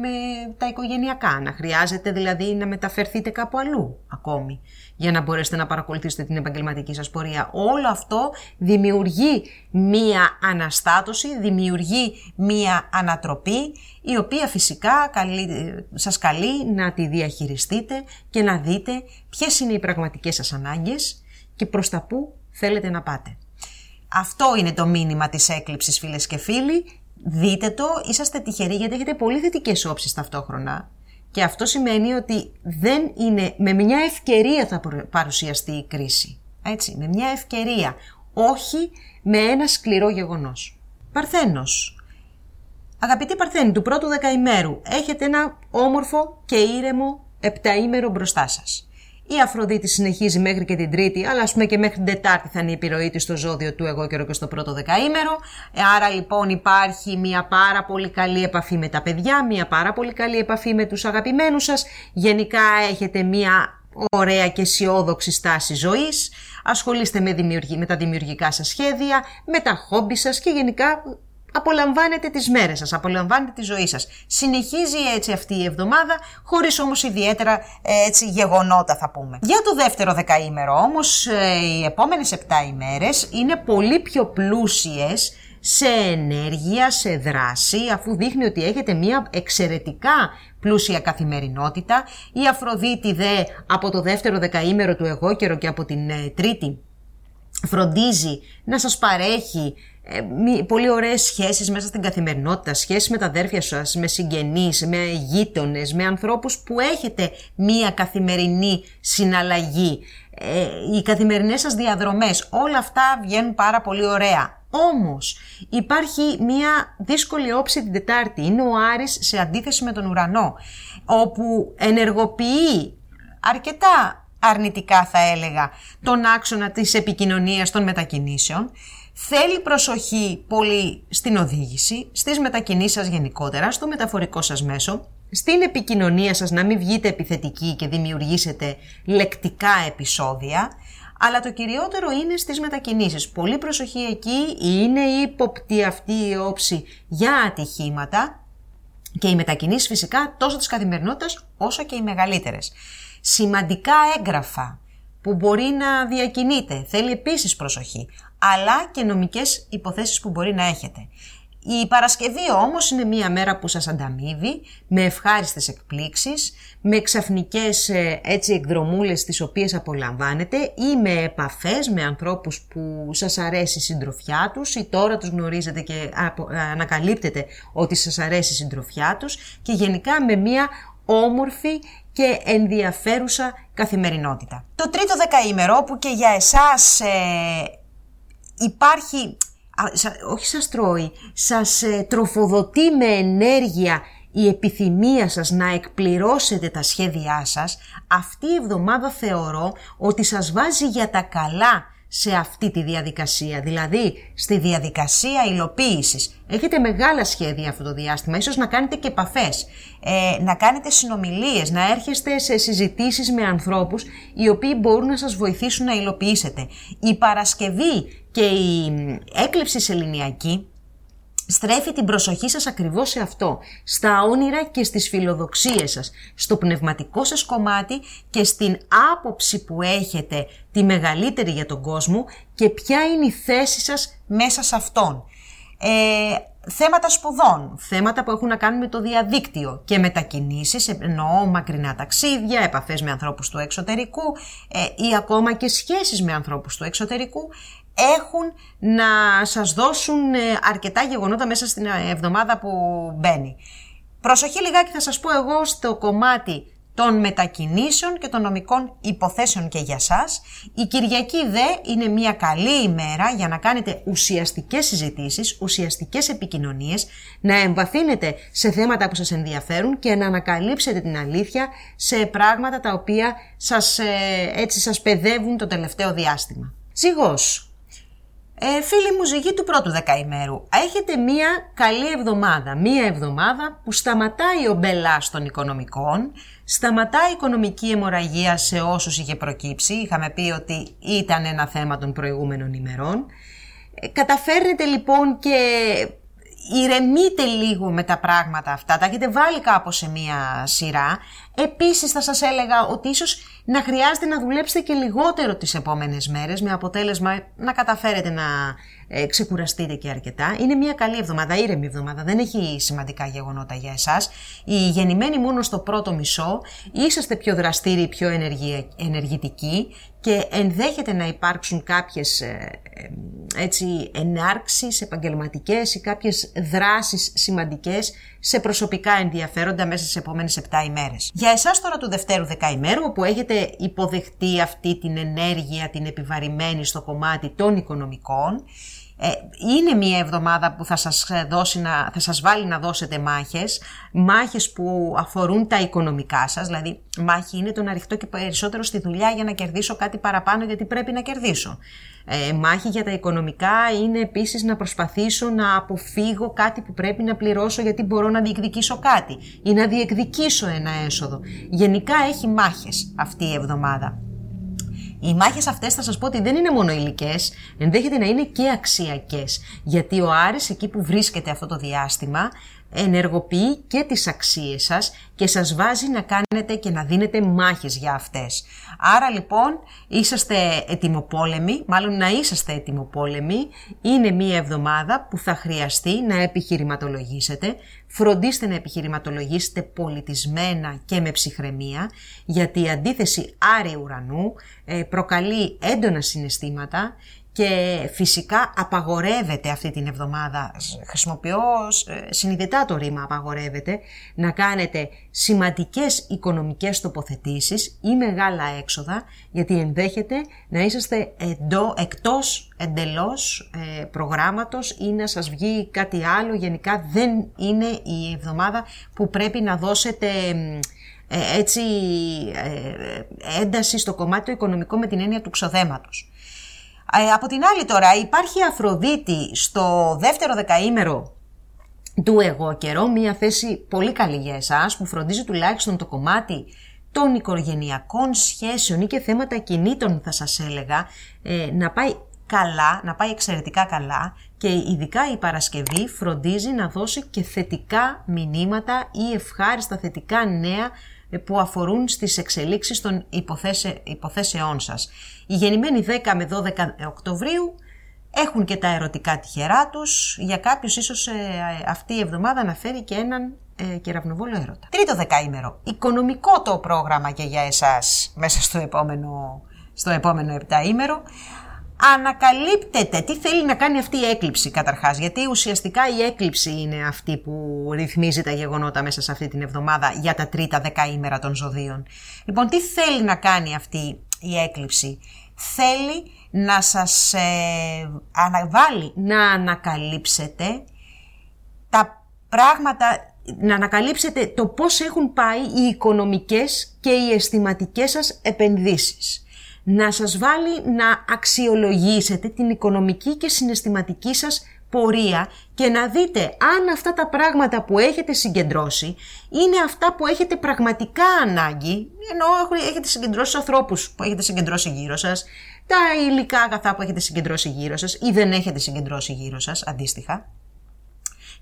με τα οικογενειακά, να χρειάζεται δηλαδή να μεταφερθείτε κάπου αλλού ακόμη για να μπορέσετε να παρακολουθήσετε την επαγγελματική σας πορεία. Όλο αυτό δημιουργεί μία αναστάτωση, δημιουργεί μία ανατροπή η οποία φυσικά καλεί, σας καλεί να τη διαχειριστείτε και να δείτε ποιες είναι οι πραγματικές σας ανάγκες και προς τα πού θέλετε να πάτε. Αυτό είναι το μήνυμα της έκλειψης φίλες και φίλοι. Δείτε το, είσαστε τυχεροί γιατί έχετε πολύ θετικές όψεις ταυτόχρονα. Και αυτό σημαίνει ότι δεν είναι, με μια ευκαιρία θα παρουσιαστεί η κρίση. Έτσι, με μια ευκαιρία, όχι με ένα σκληρό γεγονός. Παρθένος. Αγαπητοί Παρθένοι του πρώτου δεκαημέρου, έχετε ένα όμορφο και ήρεμο επταήμερο μπροστά σας. Η Αφροδίτη συνεχίζει μέχρι και την Τρίτη, αλλά ας πούμε και μέχρι την Τετάρτη θα είναι η επιρροή της στο ζώδιο του εγώ καιρό και στο πρώτο δεκαήμερο. Άρα λοιπόν υπάρχει μια πάρα πολύ καλή επαφή με τα παιδιά, μια πάρα πολύ καλή επαφή με τους αγαπημένους σας. Γενικά έχετε μια ωραία και αισιόδοξη στάση ζωής, ασχολείστε με, με τα δημιουργικά σας σχέδια, με τα χόμπι σας και γενικά απολαμβάνετε τις μέρες σας, απολαμβάνετε τη ζωή σας. Συνεχίζει έτσι αυτή η εβδομάδα, χωρίς όμως ιδιαίτερα ε, έτσι γεγονότα θα πούμε. Για το δεύτερο δεκαήμερο όμως, ε, οι επόμενες 7 ημέρες είναι πολύ πιο πλούσιες σε ενέργεια, σε δράση, αφού δείχνει ότι έχετε μια εξαιρετικά πλούσια καθημερινότητα. Η Αφροδίτη δε από το δεύτερο δεκαήμερο του εγώ καιρο και από την ε, τρίτη φροντίζει να σας παρέχει ε, πολύ ωραίες σχέσεις μέσα στην καθημερινότητα, σχέσεις με τα αδέρφια σας, με συγγενείς, με γείτονες, με ανθρώπους που έχετε μία καθημερινή συναλλαγή. Ε, οι καθημερινές σας διαδρομές, όλα αυτά βγαίνουν πάρα πολύ ωραία. Όμως υπάρχει μία δύσκολη όψη την Τετάρτη, είναι ο Άρης σε αντίθεση με τον ουρανό, όπου ενεργοποιεί αρκετά αρνητικά θα έλεγα τον άξονα της επικοινωνίας των μετακινήσεων Θέλει προσοχή πολύ στην οδήγηση, στις μετακινήσεις σας γενικότερα, στο μεταφορικό σας μέσο, στην επικοινωνία σας να μην βγείτε επιθετικοί και δημιουργήσετε λεκτικά επεισόδια, αλλά το κυριότερο είναι στις μετακινήσεις. Πολύ προσοχή εκεί, είναι ύποπτη αυτή η όψη για ατυχήματα και οι μετακινήσεις φυσικά τόσο της καθημερινότητας όσο και οι μεγαλύτερες. Σημαντικά έγγραφα που μπορεί να διακινείτε, θέλει επίσης προσοχή αλλά και νομικές υποθέσεις που μπορεί να έχετε. Η Παρασκευή όμως είναι μία μέρα που σας ανταμείβει με ευχάριστες εκπλήξεις, με ξαφνικές ε, έτσι εκδρομούλες τις οποίες απολαμβάνετε ή με επαφές με ανθρώπους που σας αρέσει η συντροφιά τους ή τώρα τους γνωρίζετε και ανακαλύπτετε ότι σας αρέσει η συντροφιά τους και γενικά με μία όμορφη και ενδιαφέρουσα καθημερινότητα. Το τρίτο δεκαήμερο που και για εσάς ε, υπάρχει, όχι σας τρώει, σας ε, τροφοδοτεί με ενέργεια η επιθυμία σας να εκπληρώσετε τα σχέδιά σας, αυτή η εβδομάδα θεωρώ ότι σας βάζει για τα καλά σε αυτή τη διαδικασία, δηλαδή στη διαδικασία υλοποίησης. Έχετε μεγάλα σχέδια αυτό το διάστημα, ίσως να κάνετε και επαφές, ε, να κάνετε συνομιλίες, να έρχεστε σε συζητήσεις με ανθρώπους οι οποίοι μπορούν να σας βοηθήσουν να υλοποιήσετε. Η Παρασκευή και η έκλειψη σεληνιακή στρέφει την προσοχή σας ακριβώς σε αυτό, στα όνειρα και στις φιλοδοξίες σας, στο πνευματικό σας κομμάτι και στην άποψη που έχετε τη μεγαλύτερη για τον κόσμο και ποια είναι η θέση σας μέσα σε αυτόν. Ε, θέματα σπουδών, θέματα που έχουν να κάνουν με το διαδίκτυο. Και μετακινήσεις, εννοώ μακρινά ταξίδια, επαφές με ανθρώπους του εξωτερικού ε, ή ακόμα και σχέσεις με ανθρώπους του εξωτερικού, έχουν να σας δώσουν ε, αρκετά γεγονότα μέσα στην εβδομάδα που μπαίνει. Προσοχή λιγάκι θα σας πω εγώ στο κομμάτι των μετακινήσεων και των νομικών υποθέσεων και για σας. Η Κυριακή δε είναι μια καλή ημέρα για να κάνετε ουσιαστικές συζητήσεις, ουσιαστικές επικοινωνίες, να εμβαθύνετε σε θέματα που σας ενδιαφέρουν και να ανακαλύψετε την αλήθεια σε πράγματα τα οποία σας, ε, έτσι σας παιδεύουν το τελευταίο διάστημα. Ζυγός, ε, φίλοι μου ζυγή του πρώτου δεκαημέρου, έχετε μία καλή εβδομάδα. Μία εβδομάδα που σταματάει ο μπελάς των οικονομικών, σταματάει η οικονομική αιμορραγία σε όσους είχε προκύψει. Είχαμε πει ότι ήταν ένα θέμα των προηγούμενων ημερών. Ε, καταφέρνετε λοιπόν και ηρεμείτε λίγο με τα πράγματα αυτά, τα έχετε βάλει κάπως σε μία σειρά. Επίσης θα σας έλεγα ότι ίσως να χρειάζεται να δουλέψετε και λιγότερο τις επόμενες μέρες με αποτέλεσμα να καταφέρετε να ε, ξεκουραστείτε και αρκετά. Είναι μια καλή εβδομάδα, ήρεμη εβδομάδα, δεν έχει σημαντικά γεγονότα για εσάς. Οι γεννημένοι μόνο στο πρώτο μισό είσαστε πιο δραστήριοι, πιο ενεργητικοί και ενδέχεται να υπάρξουν κάποιες ε, ε, έτσι, ενάρξεις επαγγελματικές ή κάποιες δράσεις σημαντικές σε προσωπικά ενδιαφέροντα μέσα στις επόμενες 7 ημέρες. Για εσάς τώρα του Δευτέρου Δεκαημέρου, όπου έχετε υποδεχτεί αυτή την ενέργεια, την επιβαρημένη στο κομμάτι των οικονομικών, ε, είναι μια εβδομάδα που θα σας, δώσει να, θα σας βάλει να δώσετε μάχες, μάχες που αφορούν τα οικονομικά σας, δηλαδή μάχη είναι το να ρηχτώ και περισσότερο στη δουλειά για να κερδίσω κάτι παραπάνω γιατί πρέπει να κερδίσω. Ε, μάχη για τα οικονομικά είναι επίσης να προσπαθήσω να αποφύγω κάτι που πρέπει να πληρώσω γιατί μπορώ να διεκδικήσω κάτι ή να διεκδικήσω ένα έσοδο. Γενικά έχει μάχες αυτή η εβδομάδα. Οι μάχες αυτές θα σας πω ότι δεν είναι μόνο υλικές, ενδέχεται να είναι και αξιακές. Γιατί ο Άρης εκεί που βρίσκεται αυτό το διάστημα ενεργοποιεί και τις αξίες σας και σας βάζει να κάνετε και να δίνετε μάχες για αυτές. Άρα λοιπόν είσαστε ετοιμοπόλεμοι, μάλλον να είσαστε ετοιμοπόλεμοι, είναι μία εβδομάδα που θα χρειαστεί να επιχειρηματολογήσετε, φροντίστε να επιχειρηματολογήσετε πολιτισμένα και με ψυχραιμία, γιατί η αντίθεση άρη ουρανού ε, προκαλεί έντονα συναισθήματα και φυσικά απαγορεύεται αυτή την εβδομάδα, χρησιμοποιώ ε, συνειδητά το ρήμα απαγορεύεται, να κάνετε σημαντικές οικονομικές τοποθετήσεις ή μεγάλα έξοδα, γιατί ενδέχεται να είσαστε εντό, εκτός εντελώς ε, προγράμματος ή να σας βγει κάτι άλλο. Γενικά δεν είναι η εβδομάδα που πρέπει να δώσετε ε, έτσι ε, ένταση στο κομμάτι το οικονομικό με την έννοια του ξοδέματος. Ε, από την άλλη τώρα υπάρχει Αφροδίτη στο δεύτερο δεκαήμερο του εγώ καιρό, μια θέση πολύ καλή για εσάς που φροντίζει τουλάχιστον το κομμάτι των οικογενειακών σχέσεων ή και θέματα κινήτων θα σας έλεγα ε, να πάει καλά, να πάει εξαιρετικά καλά και ειδικά η Παρασκευή φροντίζει να δώσει και θετικά μηνύματα ή ευχάριστα θετικά νέα ε, που αφορούν στις εξελίξεις των υποθέσε, υποθέσεών σας. Οι γεννημένοι 10 με 12 Οκτωβρίου έχουν και τα ερωτικά τυχερά τους. Για κάποιους ίσως ε, αυτή η εβδομάδα να φέρει και έναν ε, κεραυνοβόλο έρωτα. Τρίτο δεκαήμερο. Οικονομικό το πρόγραμμα και για εσάς μέσα στο επόμενο, στο επόμενο επταήμερο ανακαλύπτεται τι θέλει να κάνει αυτή η έκλειψη καταρχάς, γιατί ουσιαστικά η έκλειψη είναι αυτή που ρυθμίζει τα γεγονότα μέσα σε αυτή την εβδομάδα για τα τρίτα δεκαήμερα των ζωδίων. Λοιπόν, τι θέλει να κάνει αυτή η έκλειψη; Θέλει να σας ε, αναβάλει να ανακαλύψετε τα πράγματα, να ανακαλύψετε το πώς έχουν πάει οι οικονομικές και οι αισθηματικές σας επενδύσεις να σας βάλει να αξιολογήσετε την οικονομική και συναισθηματική σας πορεία και να δείτε αν αυτά τα πράγματα που έχετε συγκεντρώσει είναι αυτά που έχετε πραγματικά ανάγκη, ενώ έχετε συγκεντρώσει ανθρώπους που έχετε συγκεντρώσει γύρω σας, τα υλικά αγαθά που έχετε συγκεντρώσει γύρω σας ή δεν έχετε συγκεντρώσει γύρω σας, αντίστοιχα,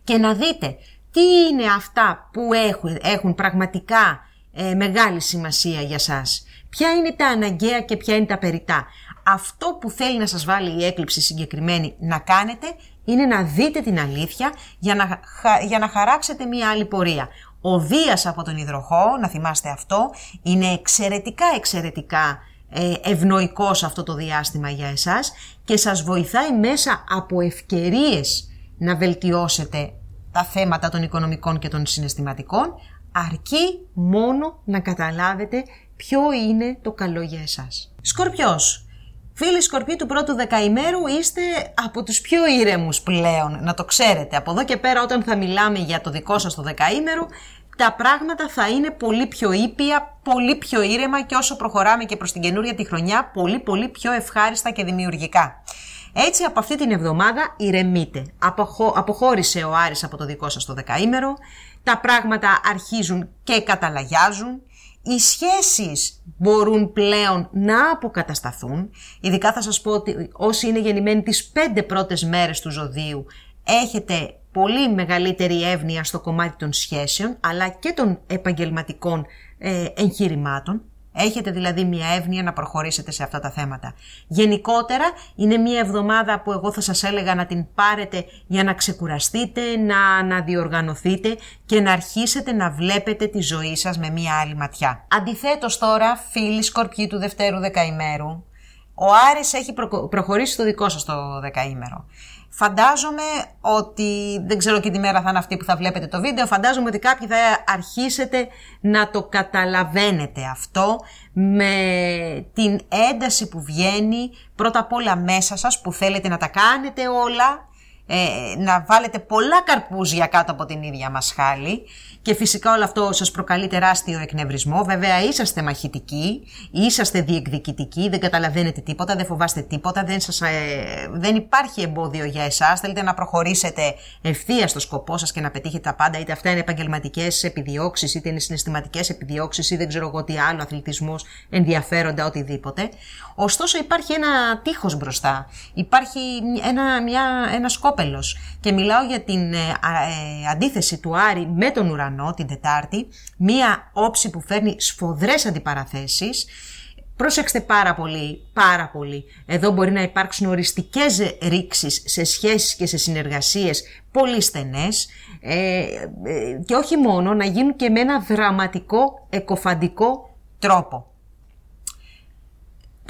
και να δείτε τι είναι αυτά που έχουν, έχουν πραγματικά ε, μεγάλη σημασία για σας Ποια είναι τα αναγκαία και ποια είναι τα περιτά. Αυτό που θέλει να σας βάλει η έκλειψη συγκεκριμένη να κάνετε είναι να δείτε την αλήθεια για να, για να χαράξετε μία άλλη πορεία. Ο Δίας από τον υδροχό, να θυμάστε αυτό, είναι εξαιρετικά εξαιρετικά ε, ευνοϊκός αυτό το διάστημα για εσάς και σας βοηθάει μέσα από ευκαιρίες να βελτιώσετε τα θέματα των οικονομικών και των συναισθηματικών, αρκεί μόνο να καταλάβετε ποιο είναι το καλό για εσάς; Σκορπιός. Φίλοι Σκορπιοί του πρώτου δεκαημέρου είστε από τους πιο ήρεμους πλέον, να το ξέρετε. Από εδώ και πέρα όταν θα μιλάμε για το δικό σας το δεκαήμερο, τα πράγματα θα είναι πολύ πιο ήπια, πολύ πιο ήρεμα και όσο προχωράμε και προς την καινούρια τη χρονιά, πολύ πολύ πιο ευχάριστα και δημιουργικά. Έτσι από αυτή την εβδομάδα ηρεμείτε. Αποχώρησε ο Άρης από το δικό σας το δεκαήμερο, τα πράγματα αρχίζουν και καταλαγιάζουν, οι σχέσεις μπορούν πλέον να αποκατασταθούν. Ειδικά θα σας πω ότι όσοι είναι γεννημένοι τις πέντε πρώτες μέρες του ζωδίου έχετε πολύ μεγαλύτερη εύνοια στο κομμάτι των σχέσεων αλλά και των επαγγελματικών ε, εγχειρημάτων. Έχετε δηλαδή μια εύνοια να προχωρήσετε σε αυτά τα θέματα. Γενικότερα είναι μια εβδομάδα που εγώ θα σας έλεγα να την πάρετε για να ξεκουραστείτε, να αναδιοργανωθείτε και να αρχίσετε να βλέπετε τη ζωή σας με μια άλλη ματιά. Αντιθέτως τώρα, φίλοι σκορπιοί του Δευτέρου Δεκαημέρου, ο Άρης έχει προχωρήσει στο δικό σας το δεκαήμερο. Φαντάζομαι ότι, δεν ξέρω και τη μέρα θα είναι αυτή που θα βλέπετε το βίντεο, φαντάζομαι ότι κάποιοι θα αρχίσετε να το καταλαβαίνετε αυτό με την ένταση που βγαίνει πρώτα απ' όλα μέσα σας που θέλετε να τα κάνετε όλα, ε, να βάλετε πολλά καρπούζια κάτω από την ίδια μας χάλη και φυσικά όλο αυτό σας προκαλεί τεράστιο εκνευρισμό. Βέβαια είσαστε μαχητικοί, είσαστε διεκδικητικοί, δεν καταλαβαίνετε τίποτα, δεν φοβάστε τίποτα, δεν, σας, ε, δεν υπάρχει εμπόδιο για εσάς. Θέλετε να προχωρήσετε ευθεία στο σκοπό σας και να πετύχετε τα πάντα, είτε αυτά είναι επαγγελματικές επιδιώξεις, είτε είναι συναισθηματικές επιδιώξεις ή δεν ξέρω εγώ τι άλλο, αθλητισμός, ενδιαφέροντα, οτιδήποτε. Ωστόσο υπάρχει ένα τείχος μπροστά, υπάρχει ένα, μια, ένας σκόπελος και μιλάω για την ε, ε, αντίθεση του Άρη με τον ουρανό την Τετάρτη, μία όψη που φέρνει σφοδρές αντιπαραθέσεις. Προσέξτε πάρα πολύ, πάρα πολύ. Εδώ μπορεί να υπάρξουν οριστικές ρήξεις σε σχέσεις και σε συνεργασίες πολύ στενές ε, ε, και όχι μόνο να γίνουν και με ένα δραματικό, εκοφαντικό τρόπο.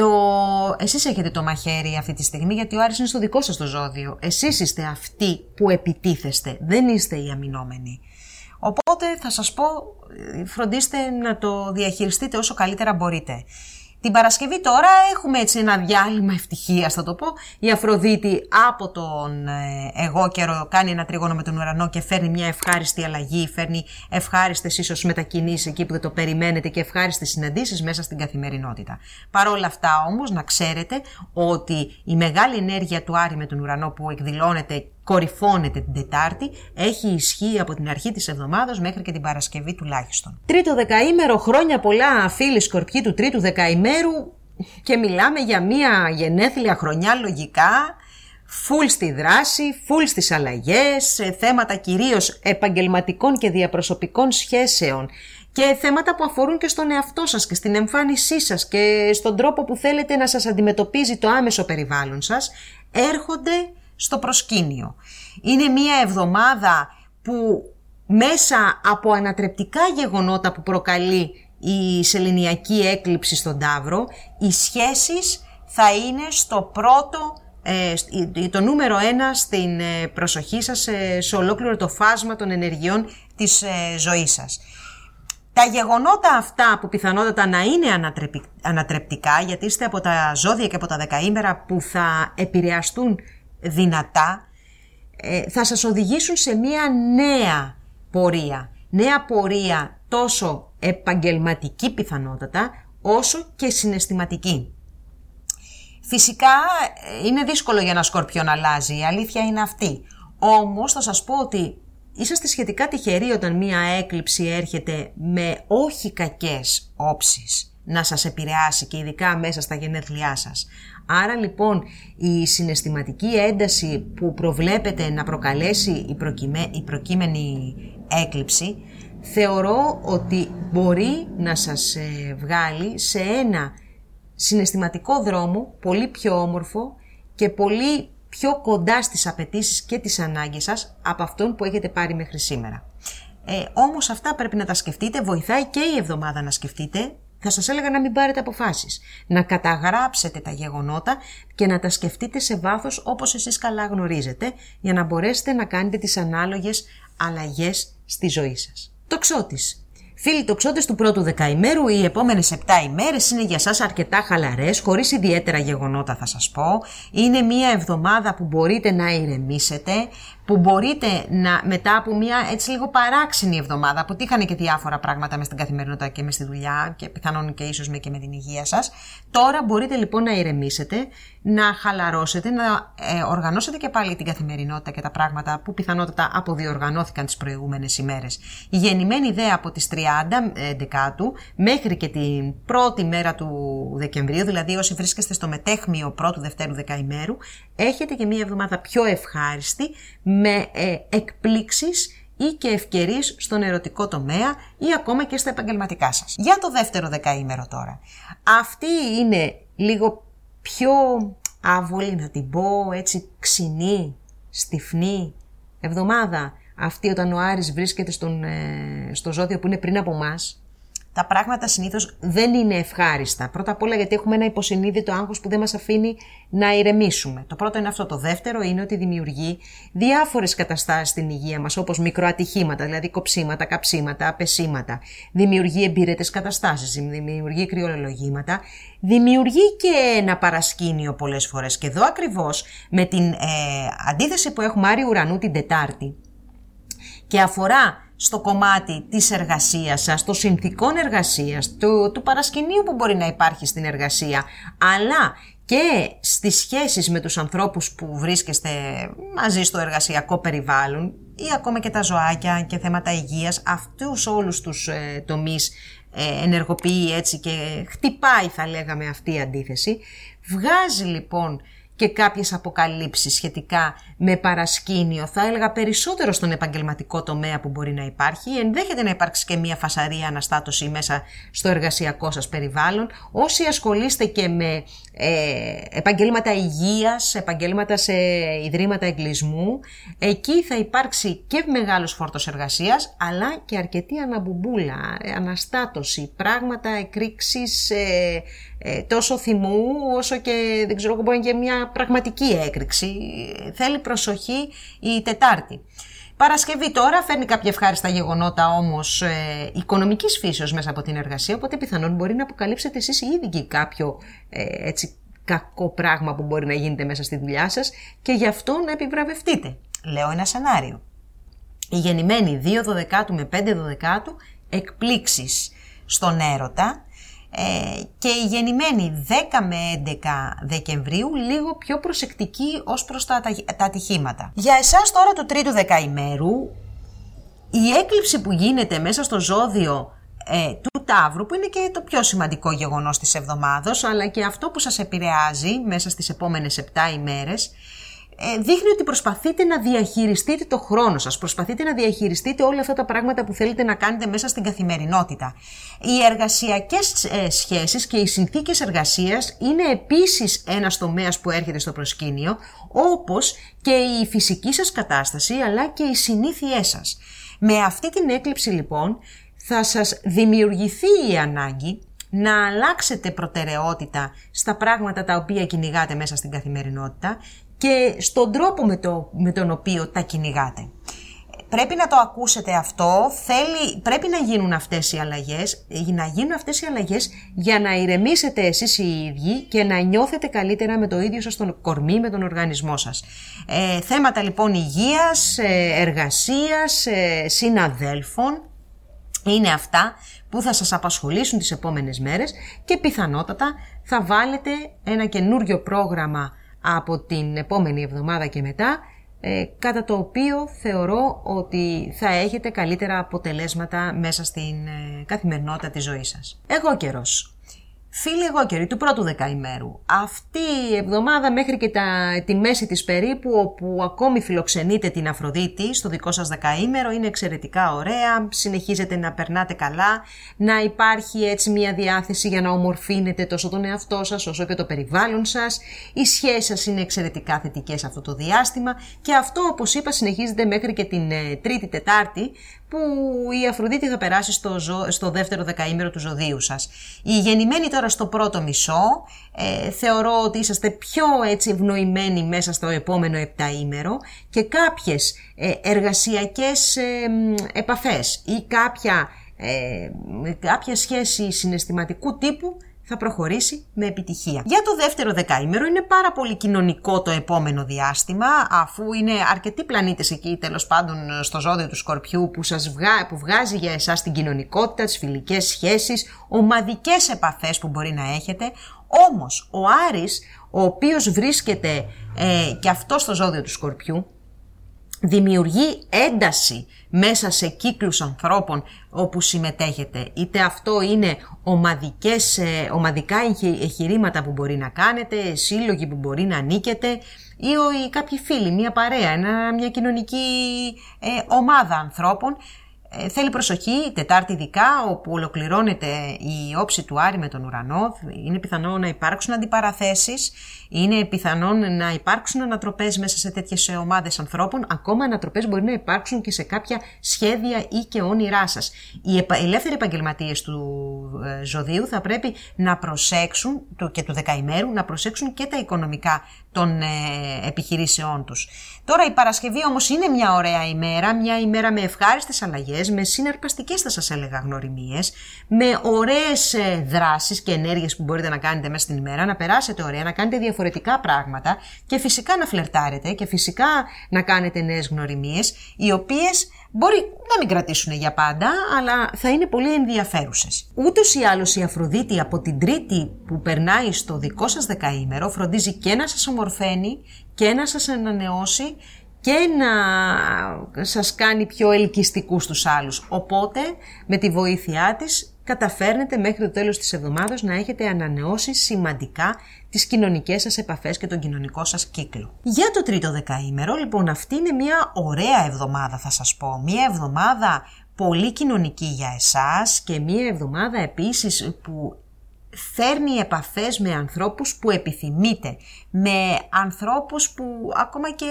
Το... Εσείς έχετε το μαχαίρι αυτή τη στιγμή γιατί ο Άρης είναι στο δικό σας το ζώδιο. Εσείς είστε αυτοί που επιτίθεστε, δεν είστε οι αμυνόμενοι. Οπότε θα σας πω, φροντίστε να το διαχειριστείτε όσο καλύτερα μπορείτε. Την Παρασκευή τώρα έχουμε έτσι ένα διάλειμμα ευτυχίας, θα το πω. Η Αφροδίτη από τον ε, εγώ καιρό κάνει ένα τρίγωνο με τον ουρανό και φέρνει μια ευχάριστη αλλαγή, φέρνει ευχάριστες ίσως μετακινήσεις εκεί που δεν το περιμένετε και ευχάριστες συναντήσεις μέσα στην καθημερινότητα. Παρ' όλα αυτά όμως να ξέρετε ότι η μεγάλη ενέργεια του Άρη με τον ουρανό που εκδηλώνεται κορυφώνεται την Τετάρτη, έχει ισχύ από την αρχή της εβδομάδας μέχρι και την Παρασκευή τουλάχιστον. Τρίτο δεκαήμερο, χρόνια πολλά φίλοι σκορπιοί του τρίτου δεκαήμερου και μιλάμε για μια γενέθλια χρονιά λογικά, φουλ στη δράση, φουλ στις αλλαγές, σε θέματα κυρίως επαγγελματικών και διαπροσωπικών σχέσεων. Και θέματα που αφορούν και στον εαυτό σας και στην εμφάνισή σας και στον τρόπο που θέλετε να σας αντιμετωπίζει το άμεσο περιβάλλον σας, έρχονται στο προσκήνιο. Είναι μία εβδομάδα που μέσα από ανατρεπτικά γεγονότα που προκαλεί η σεληνιακή έκλειψη στον Ταύρο, οι σχέσεις θα είναι στο πρώτο, ε, το νούμερο ένα στην ε, προσοχή σας, ε, σε ολόκληρο το φάσμα των ενεργειών της ζωής σας. Τα γεγονότα αυτά που πιθανότατα να είναι ανατρεπτικά, γιατί είστε από τα ζώδια και από τα δεκαήμερα που θα επηρεαστούν δυνατά ε, θα σας οδηγήσουν σε μια νέα πορεία. Νέα πορεία τόσο επαγγελματική πιθανότατα όσο και συναισθηματική. Φυσικά ε, είναι δύσκολο για ένα σκορπιό να αλλάζει, η αλήθεια είναι αυτή. Όμως θα σας πω ότι είσαστε σχετικά τυχεροί όταν μία έκλειψη έρχεται με όχι κακές όψεις να σας επηρεάσει και ειδικά μέσα στα γενέθλιά σας. Άρα λοιπόν η συναισθηματική ένταση που προβλέπεται να προκαλέσει η, η προκείμενη έκλειψη θεωρώ ότι μπορεί να σας ε, βγάλει σε ένα συναισθηματικό δρόμο πολύ πιο όμορφο και πολύ πιο κοντά στις απαιτήσεις και τις ανάγκες σας από αυτόν που έχετε πάρει μέχρι σήμερα. Ε, όμως αυτά πρέπει να τα σκεφτείτε, βοηθάει και η εβδομάδα να σκεφτείτε θα σας έλεγα να μην πάρετε αποφάσεις. Να καταγράψετε τα γεγονότα και να τα σκεφτείτε σε βάθος όπως εσείς καλά γνωρίζετε για να μπορέσετε να κάνετε τις ανάλογες αλλαγές στη ζωή σας. Το ξώτης. Φίλοι τοξότες του πρώτου δεκαημέρου, οι επόμενες 7 ημέρες είναι για σας αρκετά χαλαρές, χωρίς ιδιαίτερα γεγονότα θα σας πω. Είναι μια εβδομάδα που μπορείτε να ηρεμήσετε, που μπορείτε να, μετά από μια έτσι λίγο παράξενη εβδομάδα, που τύχανε και διάφορα πράγματα μες στην καθημερινότητα και μες στη δουλειά και πιθανόν και ίσως με και με την υγεία σας, τώρα μπορείτε λοιπόν να ηρεμήσετε, να χαλαρώσετε, να ε, οργανώσετε και πάλι την καθημερινότητα και τα πράγματα που πιθανότατα αποδιοργανώθηκαν τις προηγούμενες ημέρες. Η γεννημένη ιδέα από τις 30 ε, δεκάτου μέχρι και την πρώτη μέρα του Δεκεμβρίου, δηλαδή όσοι βρίσκεστε στο μετέχμιο πρώτου δευτέρου δεκαημέρου, έχετε και μια εβδομάδα πιο ευχάριστη με ε, εκπλήξεις ή και ευκαιρίες στον ερωτικό τομέα ή ακόμα και στα επαγγελματικά σας. Για το δεύτερο δεκαήμερο τώρα. Αυτή είναι λίγο πιο άβολη να την πω, έτσι ξινή, στιφνή εβδομάδα. Αυτή όταν ο Άρης βρίσκεται στον, ε, στο ζώδιο που είναι πριν από μας τα πράγματα συνήθως δεν είναι ευχάριστα. Πρώτα απ' όλα γιατί έχουμε ένα υποσυνείδητο άγχος που δεν μας αφήνει να ηρεμήσουμε. Το πρώτο είναι αυτό. Το δεύτερο είναι ότι δημιουργεί διάφορες καταστάσεις στην υγεία μας, όπως μικροατυχήματα, δηλαδή κοψίματα, καψίματα, απεσίματα. Δημιουργεί εμπειρέτε καταστάσεις, δημιουργεί κρυολογήματα, δημιουργεί και ένα παρασκήνιο πολλές φορές. Και εδώ ακριβώς με την ε, αντίθεση που έχουμε Άρη Ουρανού την Τετάρτη και αφορά στο κομμάτι της εργασίας σας, των συνθήκων εργασίας, του, του παρασκηνίου που μπορεί να υπάρχει στην εργασία, αλλά και στις σχέσεις με τους ανθρώπους που βρίσκεστε μαζί στο εργασιακό περιβάλλον ή ακόμα και τα ζωάκια και θέματα υγείας, αυτούς όλους τους ε, τομείς ε, ενεργοποιεί έτσι και χτυπάει θα λέγαμε αυτή η αντίθεση. Βγάζει λοιπόν και κάποιες αποκαλύψεις σχετικά με παρασκήνιο, θα έλεγα περισσότερο στον επαγγελματικό τομέα που μπορεί να υπάρχει. Ενδέχεται να υπάρξει και μια φασαρία αναστάτωση μέσα στο εργασιακό σας περιβάλλον. Όσοι ασχολείστε και με ε, επαγγέλματα υγείας, επαγγέλματα σε ιδρύματα εγκλισμού, εκεί θα υπάρξει και μεγάλος φόρτος εργασίας, αλλά και αρκετή αναμπουμπούλα, αναστάτωση, πράγματα, εκρήξεις, ε, ε, τόσο θυμού όσο και δεν ξέρω μπορεί και μια πραγματική έκρηξη. Θέλει προσοχή η Τετάρτη. Παρασκευή τώρα φέρνει κάποια ευχάριστα γεγονότα όμως ε, οικονομικής φύσεως μέσα από την εργασία, οπότε πιθανόν μπορεί να αποκαλύψετε εσείς ήδη και κάποιο ε, έτσι, κακό πράγμα που μπορεί να γίνεται μέσα στη δουλειά σας και γι' αυτό να επιβραβευτείτε. Λέω ένα σενάριο. Η γεννημένη 2 12 με 5 12 εκπλήξεις στον έρωτα ε, και η γεννημένη 10 με 11 Δεκεμβρίου λίγο πιο προσεκτική ως προς τα, τα ατυχήματα. Για εσάς τώρα του τρίτου δεκαημέρου η έκλειψη που γίνεται μέσα στο ζώδιο ε, του Ταύρου που είναι και το πιο σημαντικό γεγονός της εβδομάδος αλλά και αυτό που σας επηρεάζει μέσα στις επόμενες 7 ημέρες ε, δείχνει ότι προσπαθείτε να διαχειριστείτε το χρόνο σας, προσπαθείτε να διαχειριστείτε όλα αυτά τα πράγματα που θέλετε να κάνετε μέσα στην καθημερινότητα. Οι εργασιακές ε, σχέσεις και οι συνθήκες εργασίας είναι επίσης ένας τομέας που έρχεται στο προσκήνιο, όπως και η φυσική σας κατάσταση αλλά και οι συνήθειές σας. Με αυτή την έκλειψη λοιπόν θα σας δημιουργηθεί η ανάγκη να αλλάξετε προτεραιότητα στα πράγματα τα οποία κυνηγάτε μέσα στην καθημερινότητα και στον τρόπο με, το, με τον οποίο τα κυνηγάτε. Πρέπει να το ακούσετε αυτό, θέλει, πρέπει να γίνουν αυτές οι αλλαγές, να γίνουν αυτές οι αλλαγές για να ηρεμήσετε εσείς οι ίδιοι και να νιώθετε καλύτερα με το ίδιο σας τον κορμί, με τον οργανισμό σας. Ε, θέματα λοιπόν υγείας, ε, εργασίας, ε, συναδέλφων, είναι αυτά που θα σας απασχολήσουν τις επόμενες μέρες και πιθανότατα θα βάλετε ένα καινούριο πρόγραμμα από την επόμενη εβδομάδα και μετά, ε, κατά το οποίο θεωρώ ότι θα έχετε καλύτερα αποτελέσματα μέσα στην ε, καθημερινότητα της ζωής σας. Εγώ καιρός. Φίλοι εγώ καιροί του πρώτου δεκαημέρου. Αυτή η εβδομάδα μέχρι και τα, τη μέση της περίπου όπου ακόμη φιλοξενείτε την Αφροδίτη στο δικό σας δεκαήμερο είναι εξαιρετικά ωραία, συνεχίζετε να περνάτε καλά, να υπάρχει έτσι μια διάθεση για να ομορφύνετε τόσο τον εαυτό σας όσο και το περιβάλλον σας. Οι σχέσεις σας είναι εξαιρετικά θετικές αυτό το διάστημα και αυτό όπως είπα συνεχίζεται μέχρι και την ε, τρίτη τετάρτη που η Αφροδίτη θα περάσει στο, στο δεύτερο δεκαήμερο του ζωδίου σας. Οι γεννημένοι τώρα στο πρώτο μισό. Ε, θεωρώ ότι είσαστε πιο έτσι ευνοημένοι μέσα στο επόμενο επταήμερο και κάποιες ε, εργασιακές ε, επαφές ή κάποια, ε, κάποια σχέση συναισθηματικού τύπου θα προχωρήσει με επιτυχία. Για το δεύτερο δεκαήμερο είναι πάρα πολύ κοινωνικό το επόμενο διάστημα, αφού είναι αρκετοί πλανήτες εκεί τέλος πάντων στο ζώδιο του Σκορπιού που, σας βγά, που βγάζει για εσάς την κοινωνικότητα, τις φιλικές σχέσεις, ομαδικές επαφές που μπορεί να έχετε. Όμως ο Άρης, ο οποίος βρίσκεται ε, και αυτός στο ζώδιο του Σκορπιού, δημιουργεί ένταση μέσα σε κύκλους ανθρώπων όπου συμμετέχετε. Είτε αυτό είναι ομαδικές, ε, ομαδικά εγχειρήματα που μπορεί να κάνετε, σύλλογοι που μπορεί να νίκετε ή κάποιοι φίλοι, μια παρέα, μια κοινωνική ε, ομάδα ανθρώπων ε, θέλει προσοχή, Τετάρτη ειδικά, όπου ολοκληρώνεται η όψη του Άρη με τον ουρανό. Είναι πιθανό να υπάρξουν αντιπαραθέσεις, είναι πιθανόν να υπάρξουν ανατροπές μέσα σε τέτοιες ομάδες ανθρώπων, ακόμα ανατροπές μπορεί να υπάρξουν και σε κάποια σχέδια ή και όνειρά σας. Οι ελεύθεροι επαγγελματίες του ε, ζωδίου θα πρέπει να προσέξουν, και του δεκαημέρου, να προσέξουν και τα οικονομικά των ε, επιχειρήσεών τους. Τώρα η Παρασκευή όμως είναι μια ωραία ημέρα, μια ημέρα με ευχάριστες αλλαγές, με συναρπαστικές θα σας έλεγα γνωριμίες, με ωραίες ε, δράσεις και ενέργειες που μπορείτε να κάνετε μέσα στην ημέρα, να περάσετε ωραία, να κάνετε διαφορετικά πράγματα και φυσικά να φλερτάρετε και φυσικά να κάνετε νέες γνωριμίες, οι οποίες μπορεί να μην κρατήσουν για πάντα, αλλά θα είναι πολύ ενδιαφέρουσες. Ούτως ή άλλως η Αφροδίτη από την τρίτη που περνάει στο δικό σας δεκαήμερο φροντίζει και να σας ομορφαίνει και να σας ανανεώσει και να σας κάνει πιο ελκυστικούς στους άλλους. Οπότε με τη βοήθειά της καταφέρνετε μέχρι το τέλος της εβδομάδας να έχετε ανανεώσει σημαντικά τις κοινωνικές σας επαφές και τον κοινωνικό σας κύκλο. Για το τρίτο δεκαήμερο, λοιπόν, αυτή είναι μια ωραία εβδομάδα θα σας πω. Μια εβδομάδα πολύ κοινωνική για εσάς και μια εβδομάδα επίσης που φέρνει επαφές με ανθρώπους που επιθυμείτε, με ανθρώπους που ακόμα και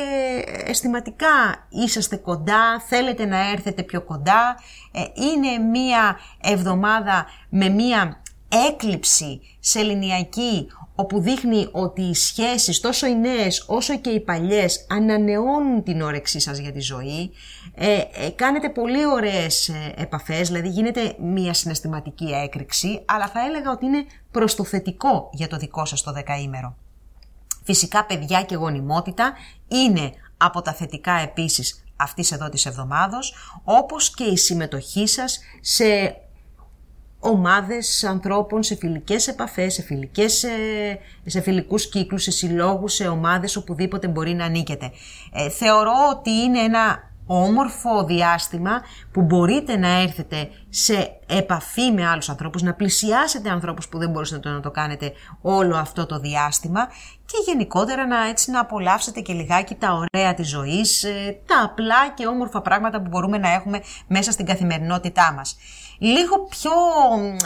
αισθηματικά είσαστε κοντά, θέλετε να έρθετε πιο κοντά. Ε, είναι μία εβδομάδα με μία έκλειψη σε ελληνιακή όπου δείχνει ότι οι σχέσεις τόσο οι νέες όσο και οι παλιές ανανεώνουν την όρεξή σας για τη ζωή, ε, ε, κάνετε πολύ ωραίες ε, επαφές, δηλαδή γίνεται μια συναισθηματική έκρηξη, αλλά θα έλεγα ότι είναι προς το θετικό για το δικό σας το δεκαήμερο. Φυσικά παιδιά και γονιμότητα είναι από τα θετικά επίσης αυτής εδώ της εβδομάδος, όπως και η συμμετοχή σας σε ομάδες ανθρώπων, σε φιλικές επαφές, σε, φιλικές, σε φιλικούς κύκλους, σε συλλόγους, σε ομάδες οπουδήποτε μπορεί να ανήκετε. Ε, θεωρώ ότι είναι ένα όμορφο διάστημα που μπορείτε να έρθετε σε επαφή με άλλους ανθρώπους, να πλησιάσετε ανθρώπους που δεν μπορούσατε να το κάνετε όλο αυτό το διάστημα και γενικότερα να, έτσι, να απολαύσετε και λιγάκι τα ωραία της ζωής, ε, τα απλά και όμορφα πράγματα που μπορούμε να έχουμε μέσα στην καθημερινότητά μας. Λίγο πιο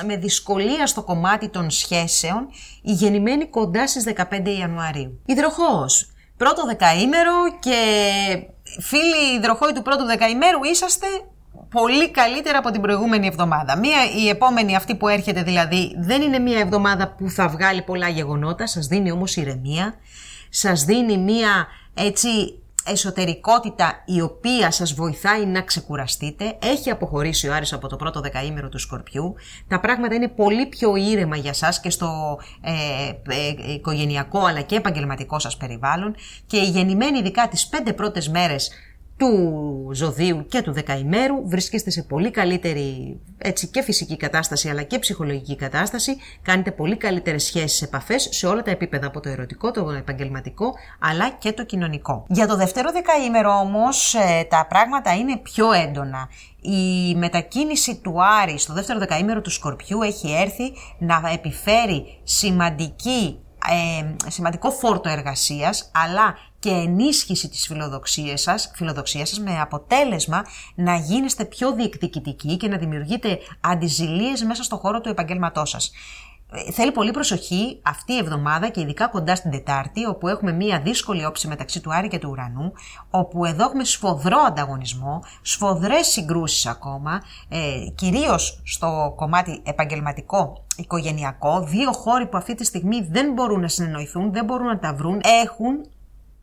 με δυσκολία στο κομμάτι των σχέσεων, η γεννημένη κοντά στις 15 Ιανουαρίου. Υδροχόος, πρώτο δεκαήμερο και φίλοι υδροχόοι του πρώτου δεκαημέρου είσαστε πολύ καλύτερα από την προηγούμενη εβδομάδα. Μία, η επόμενη αυτή που έρχεται δηλαδή δεν είναι μία εβδομάδα που θα βγάλει πολλά γεγονότα, σας δίνει όμως ηρεμία, σας δίνει μία έτσι εσωτερικότητα η οποία σας βοηθάει να ξεκουραστείτε. Έχει αποχωρήσει ο Άρης από το πρώτο δεκαήμερο του Σκορπιού. Τα πράγματα είναι πολύ πιο ήρεμα για σας και στο ε, ε, οικογενειακό αλλά και επαγγελματικό σας περιβάλλον και οι γεννημένοι ειδικά τις πέντε πρώτες μέρες του ζωδίου και του δεκαημέρου βρίσκεστε σε πολύ καλύτερη έτσι, και φυσική κατάσταση αλλά και ψυχολογική κατάσταση. Κάνετε πολύ καλύτερες σχέσεις, επαφές σε όλα τα επίπεδα από το ερωτικό, το επαγγελματικό αλλά και το κοινωνικό. Για το δεύτερο δεκαήμερο όμως ε, τα πράγματα είναι πιο έντονα. Η μετακίνηση του Άρη στο δεύτερο δεκαήμερο του Σκορπιού έχει έρθει να επιφέρει σημαντική ε, σημαντικό φόρτο εργασίας αλλά και ενίσχυση της φιλοδοξίας σας, φιλοδοξίας σας με αποτέλεσμα να γίνεστε πιο διεκδικητικοί και να δημιουργείτε αντιζηλίες μέσα στο χώρο του επαγγέλματός σας. Ε, θέλει πολύ προσοχή αυτή η εβδομάδα και ειδικά κοντά στην Τετάρτη, όπου έχουμε μία δύσκολη όψη μεταξύ του Άρη και του Ουρανού, όπου εδώ έχουμε σφοδρό ανταγωνισμό, σφοδρές συγκρούσεις ακόμα, ε, κυρίως στο κομμάτι επαγγελματικό οικογενειακό, δύο χώροι που αυτή τη στιγμή δεν μπορούν να συνεννοηθούν, δεν μπορούν να τα βρουν, έχουν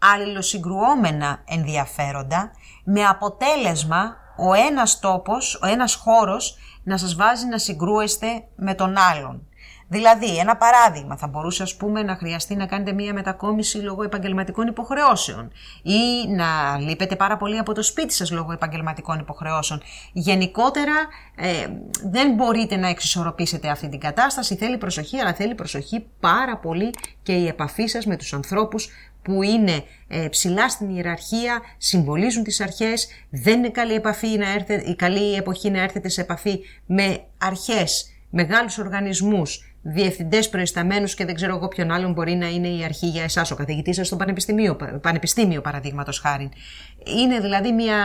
αλληλοσυγκρουόμενα ενδιαφέροντα, με αποτέλεσμα ο ένας τόπος, ο ένας χώρος να σας βάζει να συγκρούεστε με τον άλλον. Δηλαδή, ένα παράδειγμα, θα μπορούσε ας πούμε να χρειαστεί να κάνετε μία μετακόμιση λόγω επαγγελματικών υποχρεώσεων ή να λείπετε πάρα πολύ από το σπίτι σας λόγω επαγγελματικών υποχρεώσεων. Γενικότερα ε, δεν μπορείτε να εξισορροπήσετε αυτή την κατάσταση, θέλει προσοχή, αλλά θέλει προσοχή πάρα πολύ και η επαφή σας με τους ανθρώπους που είναι ε, ψηλά στην ιεραρχία, συμβολίζουν τις αρχές, δεν είναι καλή, επαφή να έρθετε, η καλή εποχή να έρθετε σε επαφή με αρχές, μεγάλους οργανισμούς, διευθυντές προϊσταμένους και δεν ξέρω εγώ ποιον άλλον μπορεί να είναι η αρχή για εσάς, ο καθηγητής σας στο πανεπιστήμιο, πανεπιστήμιο παραδείγματος χάρη. Είναι δηλαδή μια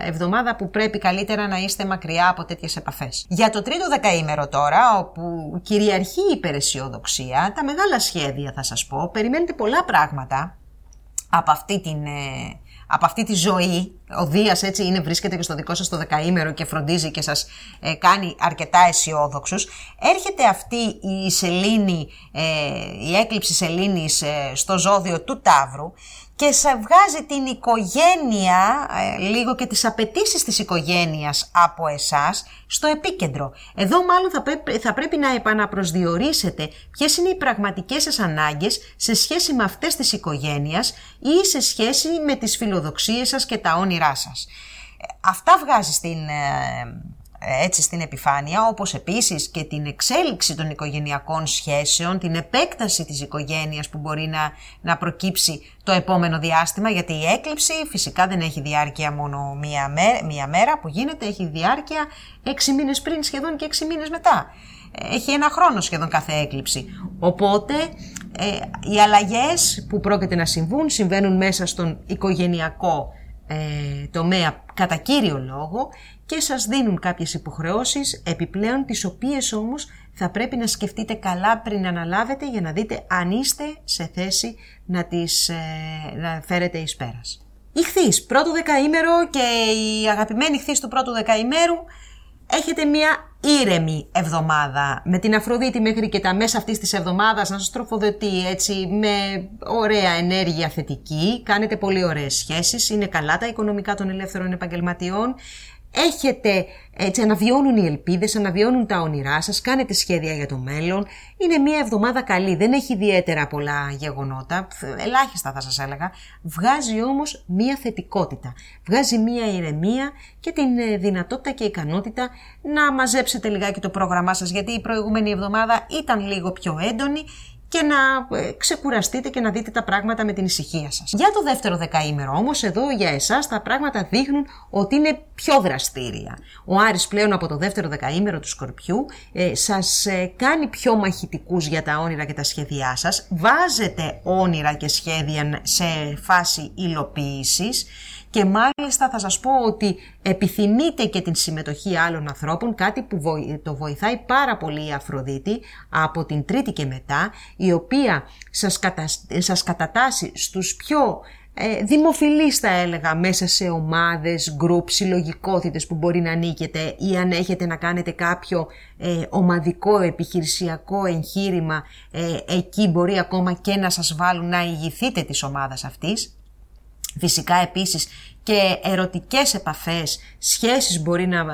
εβδομάδα που πρέπει καλύτερα να είστε μακριά από τέτοιες επαφές. Για το τρίτο δεκαήμερο τώρα, όπου κυριαρχεί η υπεραισιοδοξία, τα μεγάλα σχέδια θα σας πω, περιμένετε πολλά πράγματα από αυτή την ε, από αυτή τη ζωή, ο Δίας έτσι είναι, βρίσκεται και στο δικό σας το δεκαήμερο και φροντίζει και σας ε, κάνει αρκετά αισιόδοξους. έρχεται αυτή η σελήνη, ε, η έκλειψη σελήνης ε, στο ζώδιο του Ταύρου και σε βγάζει την οικογένεια, ε, λίγο και τις απαιτήσεις της οικογένειας από εσάς, στο επίκεντρο. Εδώ μάλλον θα πρέπει, θα πρέπει να επαναπροσδιορίσετε ποιες είναι οι πραγματικές σας ανάγκες σε σχέση με αυτές της οικογένειας ή σε σχέση με τις φιλοδοξίες σας και τα όνειρά σας. Ε, αυτά βγάζει στην ε, έτσι στην επιφάνεια, όπως επίσης και την εξέλιξη των οικογενειακών σχέσεων, την επέκταση της οικογένειας που μπορεί να, να προκύψει το επόμενο διάστημα, γιατί η έκλειψη φυσικά δεν έχει διάρκεια μόνο μία, μία μέρα που γίνεται, έχει διάρκεια έξι μήνες πριν σχεδόν και έξι μήνες μετά. Έχει ένα χρόνο σχεδόν κάθε έκλειψη. Οπότε ε, οι αλλαγές που πρόκειται να συμβούν συμβαίνουν μέσα στον οικογενειακό ε, τομέα κατά κύριο λόγο και σας δίνουν κάποιες υποχρεώσεις επιπλέον τις οποίες όμως θα πρέπει να σκεφτείτε καλά πριν αναλάβετε για να δείτε αν είστε σε θέση να τις ε, να φέρετε εις πέρας. Η πρώτο δεκαήμερο και η αγαπημένη χθής του πρώτου δεκαήμερου έχετε μια ήρεμη εβδομάδα. Με την Αφροδίτη μέχρι και τα μέσα αυτής της εβδομάδας να σας τροφοδοτεί έτσι με ωραία ενέργεια θετική, κάνετε πολύ ωραίες σχέσεις, είναι καλά τα οικονομικά των ελεύθερων επαγγελματιών, έχετε, έτσι αναβιώνουν οι ελπίδες, αναβιώνουν τα όνειρά σας, κάνετε σχέδια για το μέλλον. Είναι μια εβδομάδα καλή, δεν έχει ιδιαίτερα πολλά γεγονότα, ελάχιστα θα σας έλεγα. Βγάζει όμως μια θετικότητα, βγάζει μια ηρεμία και την ε, δυνατότητα και ικανότητα να μαζέψετε λιγάκι το πρόγραμμά σας, γιατί η προηγούμενη εβδομάδα ήταν λίγο πιο έντονη και να ε, ξεκουραστείτε και να δείτε τα πράγματα με την ησυχία σας. Για το δεύτερο δεκαήμερο όμως εδώ για εσάς τα πράγματα δείχνουν ότι είναι πιο δραστήρια. Ο Άρης πλέον από το δεύτερο δεκαήμερο του Σκορπιού ε, σας ε, κάνει πιο μαχητικούς για τα όνειρα και τα σχέδιά σας, βάζετε όνειρα και σχέδια σε φάση υλοποίησης και μάλιστα θα σας πω ότι επιθυμείτε και την συμμετοχή άλλων ανθρώπων, κάτι που το βοηθάει πάρα πολύ η Αφροδίτη από την Τρίτη και μετά, η οποία σας, κατα... σας κατατάσσει στους πιο ε, δημοφιλείς θα έλεγα μέσα σε ομάδες, γκρουπ, συλλογικότητες που μπορεί να ανήκετε ή αν έχετε να κάνετε κάποιο ε, ομαδικό επιχειρησιακό εγχείρημα ε, εκεί μπορεί ακόμα και να σας βάλουν να ηγηθείτε της ομάδας αυτής Φυσικά επίσης και ερωτικές επαφές, σχέσεις μπορεί να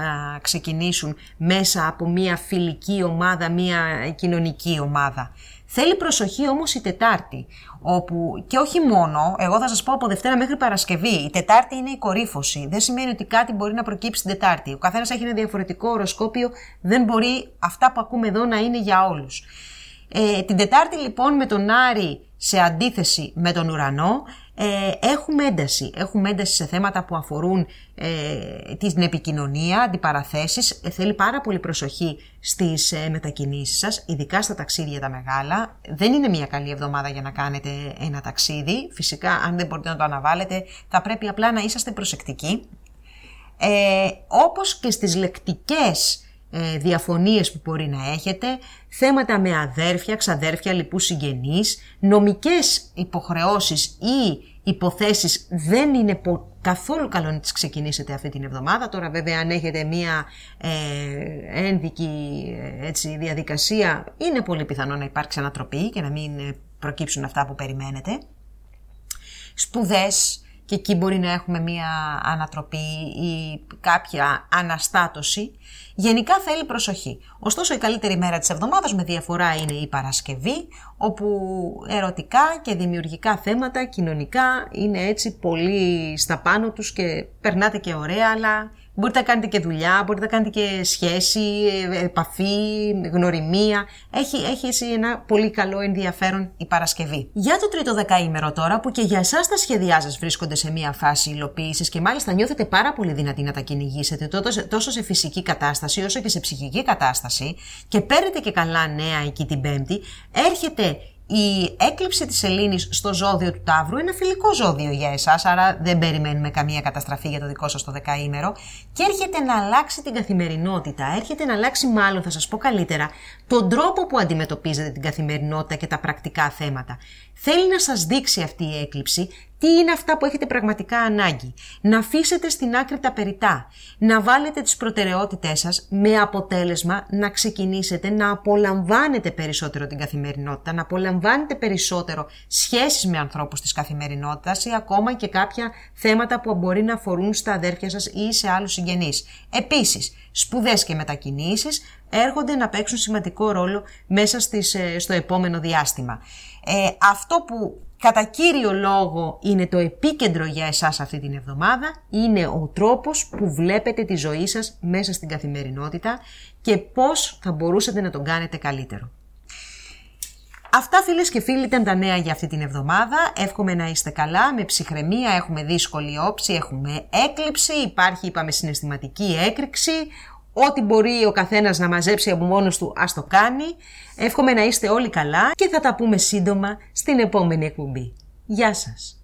ξεκινήσουν μέσα από μια φιλική ομάδα, μια κοινωνική ομάδα. Θέλει προσοχή όμως η Τετάρτη, όπου και όχι μόνο, εγώ θα σας πω από Δευτέρα μέχρι Παρασκευή, η Τετάρτη είναι η κορύφωση. Δεν σημαίνει ότι κάτι μπορεί να προκύψει την Τετάρτη. Ο καθένας έχει ένα διαφορετικό οροσκόπιο, δεν μπορεί αυτά που ακούμε εδώ να είναι για όλους. Ε, την Τετάρτη λοιπόν με τον Άρη σε αντίθεση με τον ουρανό ε, έχουμε ένταση. Έχουμε ένταση σε θέματα που αφορούν ε, την επικοινωνία, αντιπαραθέσεις. Ε, θέλει πάρα πολύ προσοχή στις ε, μετακινήσεις σας, ειδικά στα ταξίδια τα μεγάλα. Δεν είναι μια καλή εβδομάδα για να κάνετε ένα ταξίδι. Φυσικά, αν δεν μπορείτε να το αναβάλλετε, θα πρέπει απλά να είσαστε προσεκτικοί. Ε, όπως και στις λεκτικές ε, διαφωνίες που μπορεί να έχετε, θέματα με αδέρφια, ξαδέρφια, λοιπούς συγγενείς, νομικές υποχρεώσεις ή υποθέσεις δεν είναι καθόλου καλό να τις ξεκινήσετε αυτή την εβδομάδα. Τώρα βέβαια αν έχετε μία ε, ένδικη ε, έτσι, διαδικασία είναι πολύ πιθανό να υπάρξει ανατροπή και να μην ε, προκύψουν αυτά που περιμένετε. Σπουδές, και εκεί μπορεί να έχουμε μία ανατροπή ή κάποια αναστάτωση. Γενικά θέλει προσοχή. Ωστόσο η καλύτερη μέρα της εβδομάδας με διαφορά είναι η Παρασκευή, όπου ερωτικά και δημιουργικά θέματα κοινωνικά είναι έτσι πολύ στα πάνω τους και περνάτε και ωραία, αλλά Μπορείτε να κάνετε και δουλειά, μπορείτε να κάνετε και σχέση, επαφή, γνωριμία. Έχει, έχει εσύ ένα πολύ καλό ενδιαφέρον η Παρασκευή. Για το τρίτο δεκαήμερο τώρα, που και για εσάς τα σχέδιά σας βρίσκονται σε μια φάση υλοποίησης και μάλιστα νιώθετε πάρα πολύ δυνατή να τα κυνηγήσετε τόσο σε φυσική κατάσταση όσο και σε ψυχική κατάσταση και παίρνετε και καλά νέα εκεί την Πέμπτη, έρχεται η έκλειψη της σελήνης στο ζώδιο του Ταύρου είναι φιλικό ζώδιο για εσάς, άρα δεν περιμένουμε καμία καταστραφή για το δικό σας το δεκαήμερο και έρχεται να αλλάξει την καθημερινότητα, έρχεται να αλλάξει μάλλον θα σας πω καλύτερα τον τρόπο που αντιμετωπίζετε την καθημερινότητα και τα πρακτικά θέματα. Θέλει να σας δείξει αυτή η έκλειψη τι είναι αυτά που έχετε πραγματικά ανάγκη; Να αφήσετε στην άκρη τα περιτά. Να βάλετε τις προτεραιότητές σας με αποτέλεσμα να ξεκινήσετε να απολαμβάνετε περισσότερο την καθημερινότητα, να απολαμβάνετε περισσότερο σχέσεις με ανθρώπους της καθημερινότητας ή ακόμα και κάποια θέματα που μπορεί να αφορούν στα αδέρφια σας ή σε άλλους συγγενείς. Επίσης, σπουδές και μετακινήσεις έρχονται να παίξουν σημαντικό ρόλο μέσα στις, ε, στο επόμενο διάστημα. Ε, αυτό που κατά κύριο λόγο είναι το επίκεντρο για εσάς αυτή την εβδομάδα, είναι ο τρόπος που βλέπετε τη ζωή σας μέσα στην καθημερινότητα και πώς θα μπορούσατε να τον κάνετε καλύτερο. Αυτά φίλες και φίλοι ήταν τα νέα για αυτή την εβδομάδα. Εύχομαι να είστε καλά, με ψυχραιμία, έχουμε δύσκολη όψη, έχουμε έκλειψη, υπάρχει είπαμε συναισθηματική έκρηξη, Ό,τι μπορεί ο καθένας να μαζέψει από μόνος του, ας το κάνει. Εύχομαι να είστε όλοι καλά και θα τα πούμε σύντομα στην επόμενη εκπομπή. Γεια σας!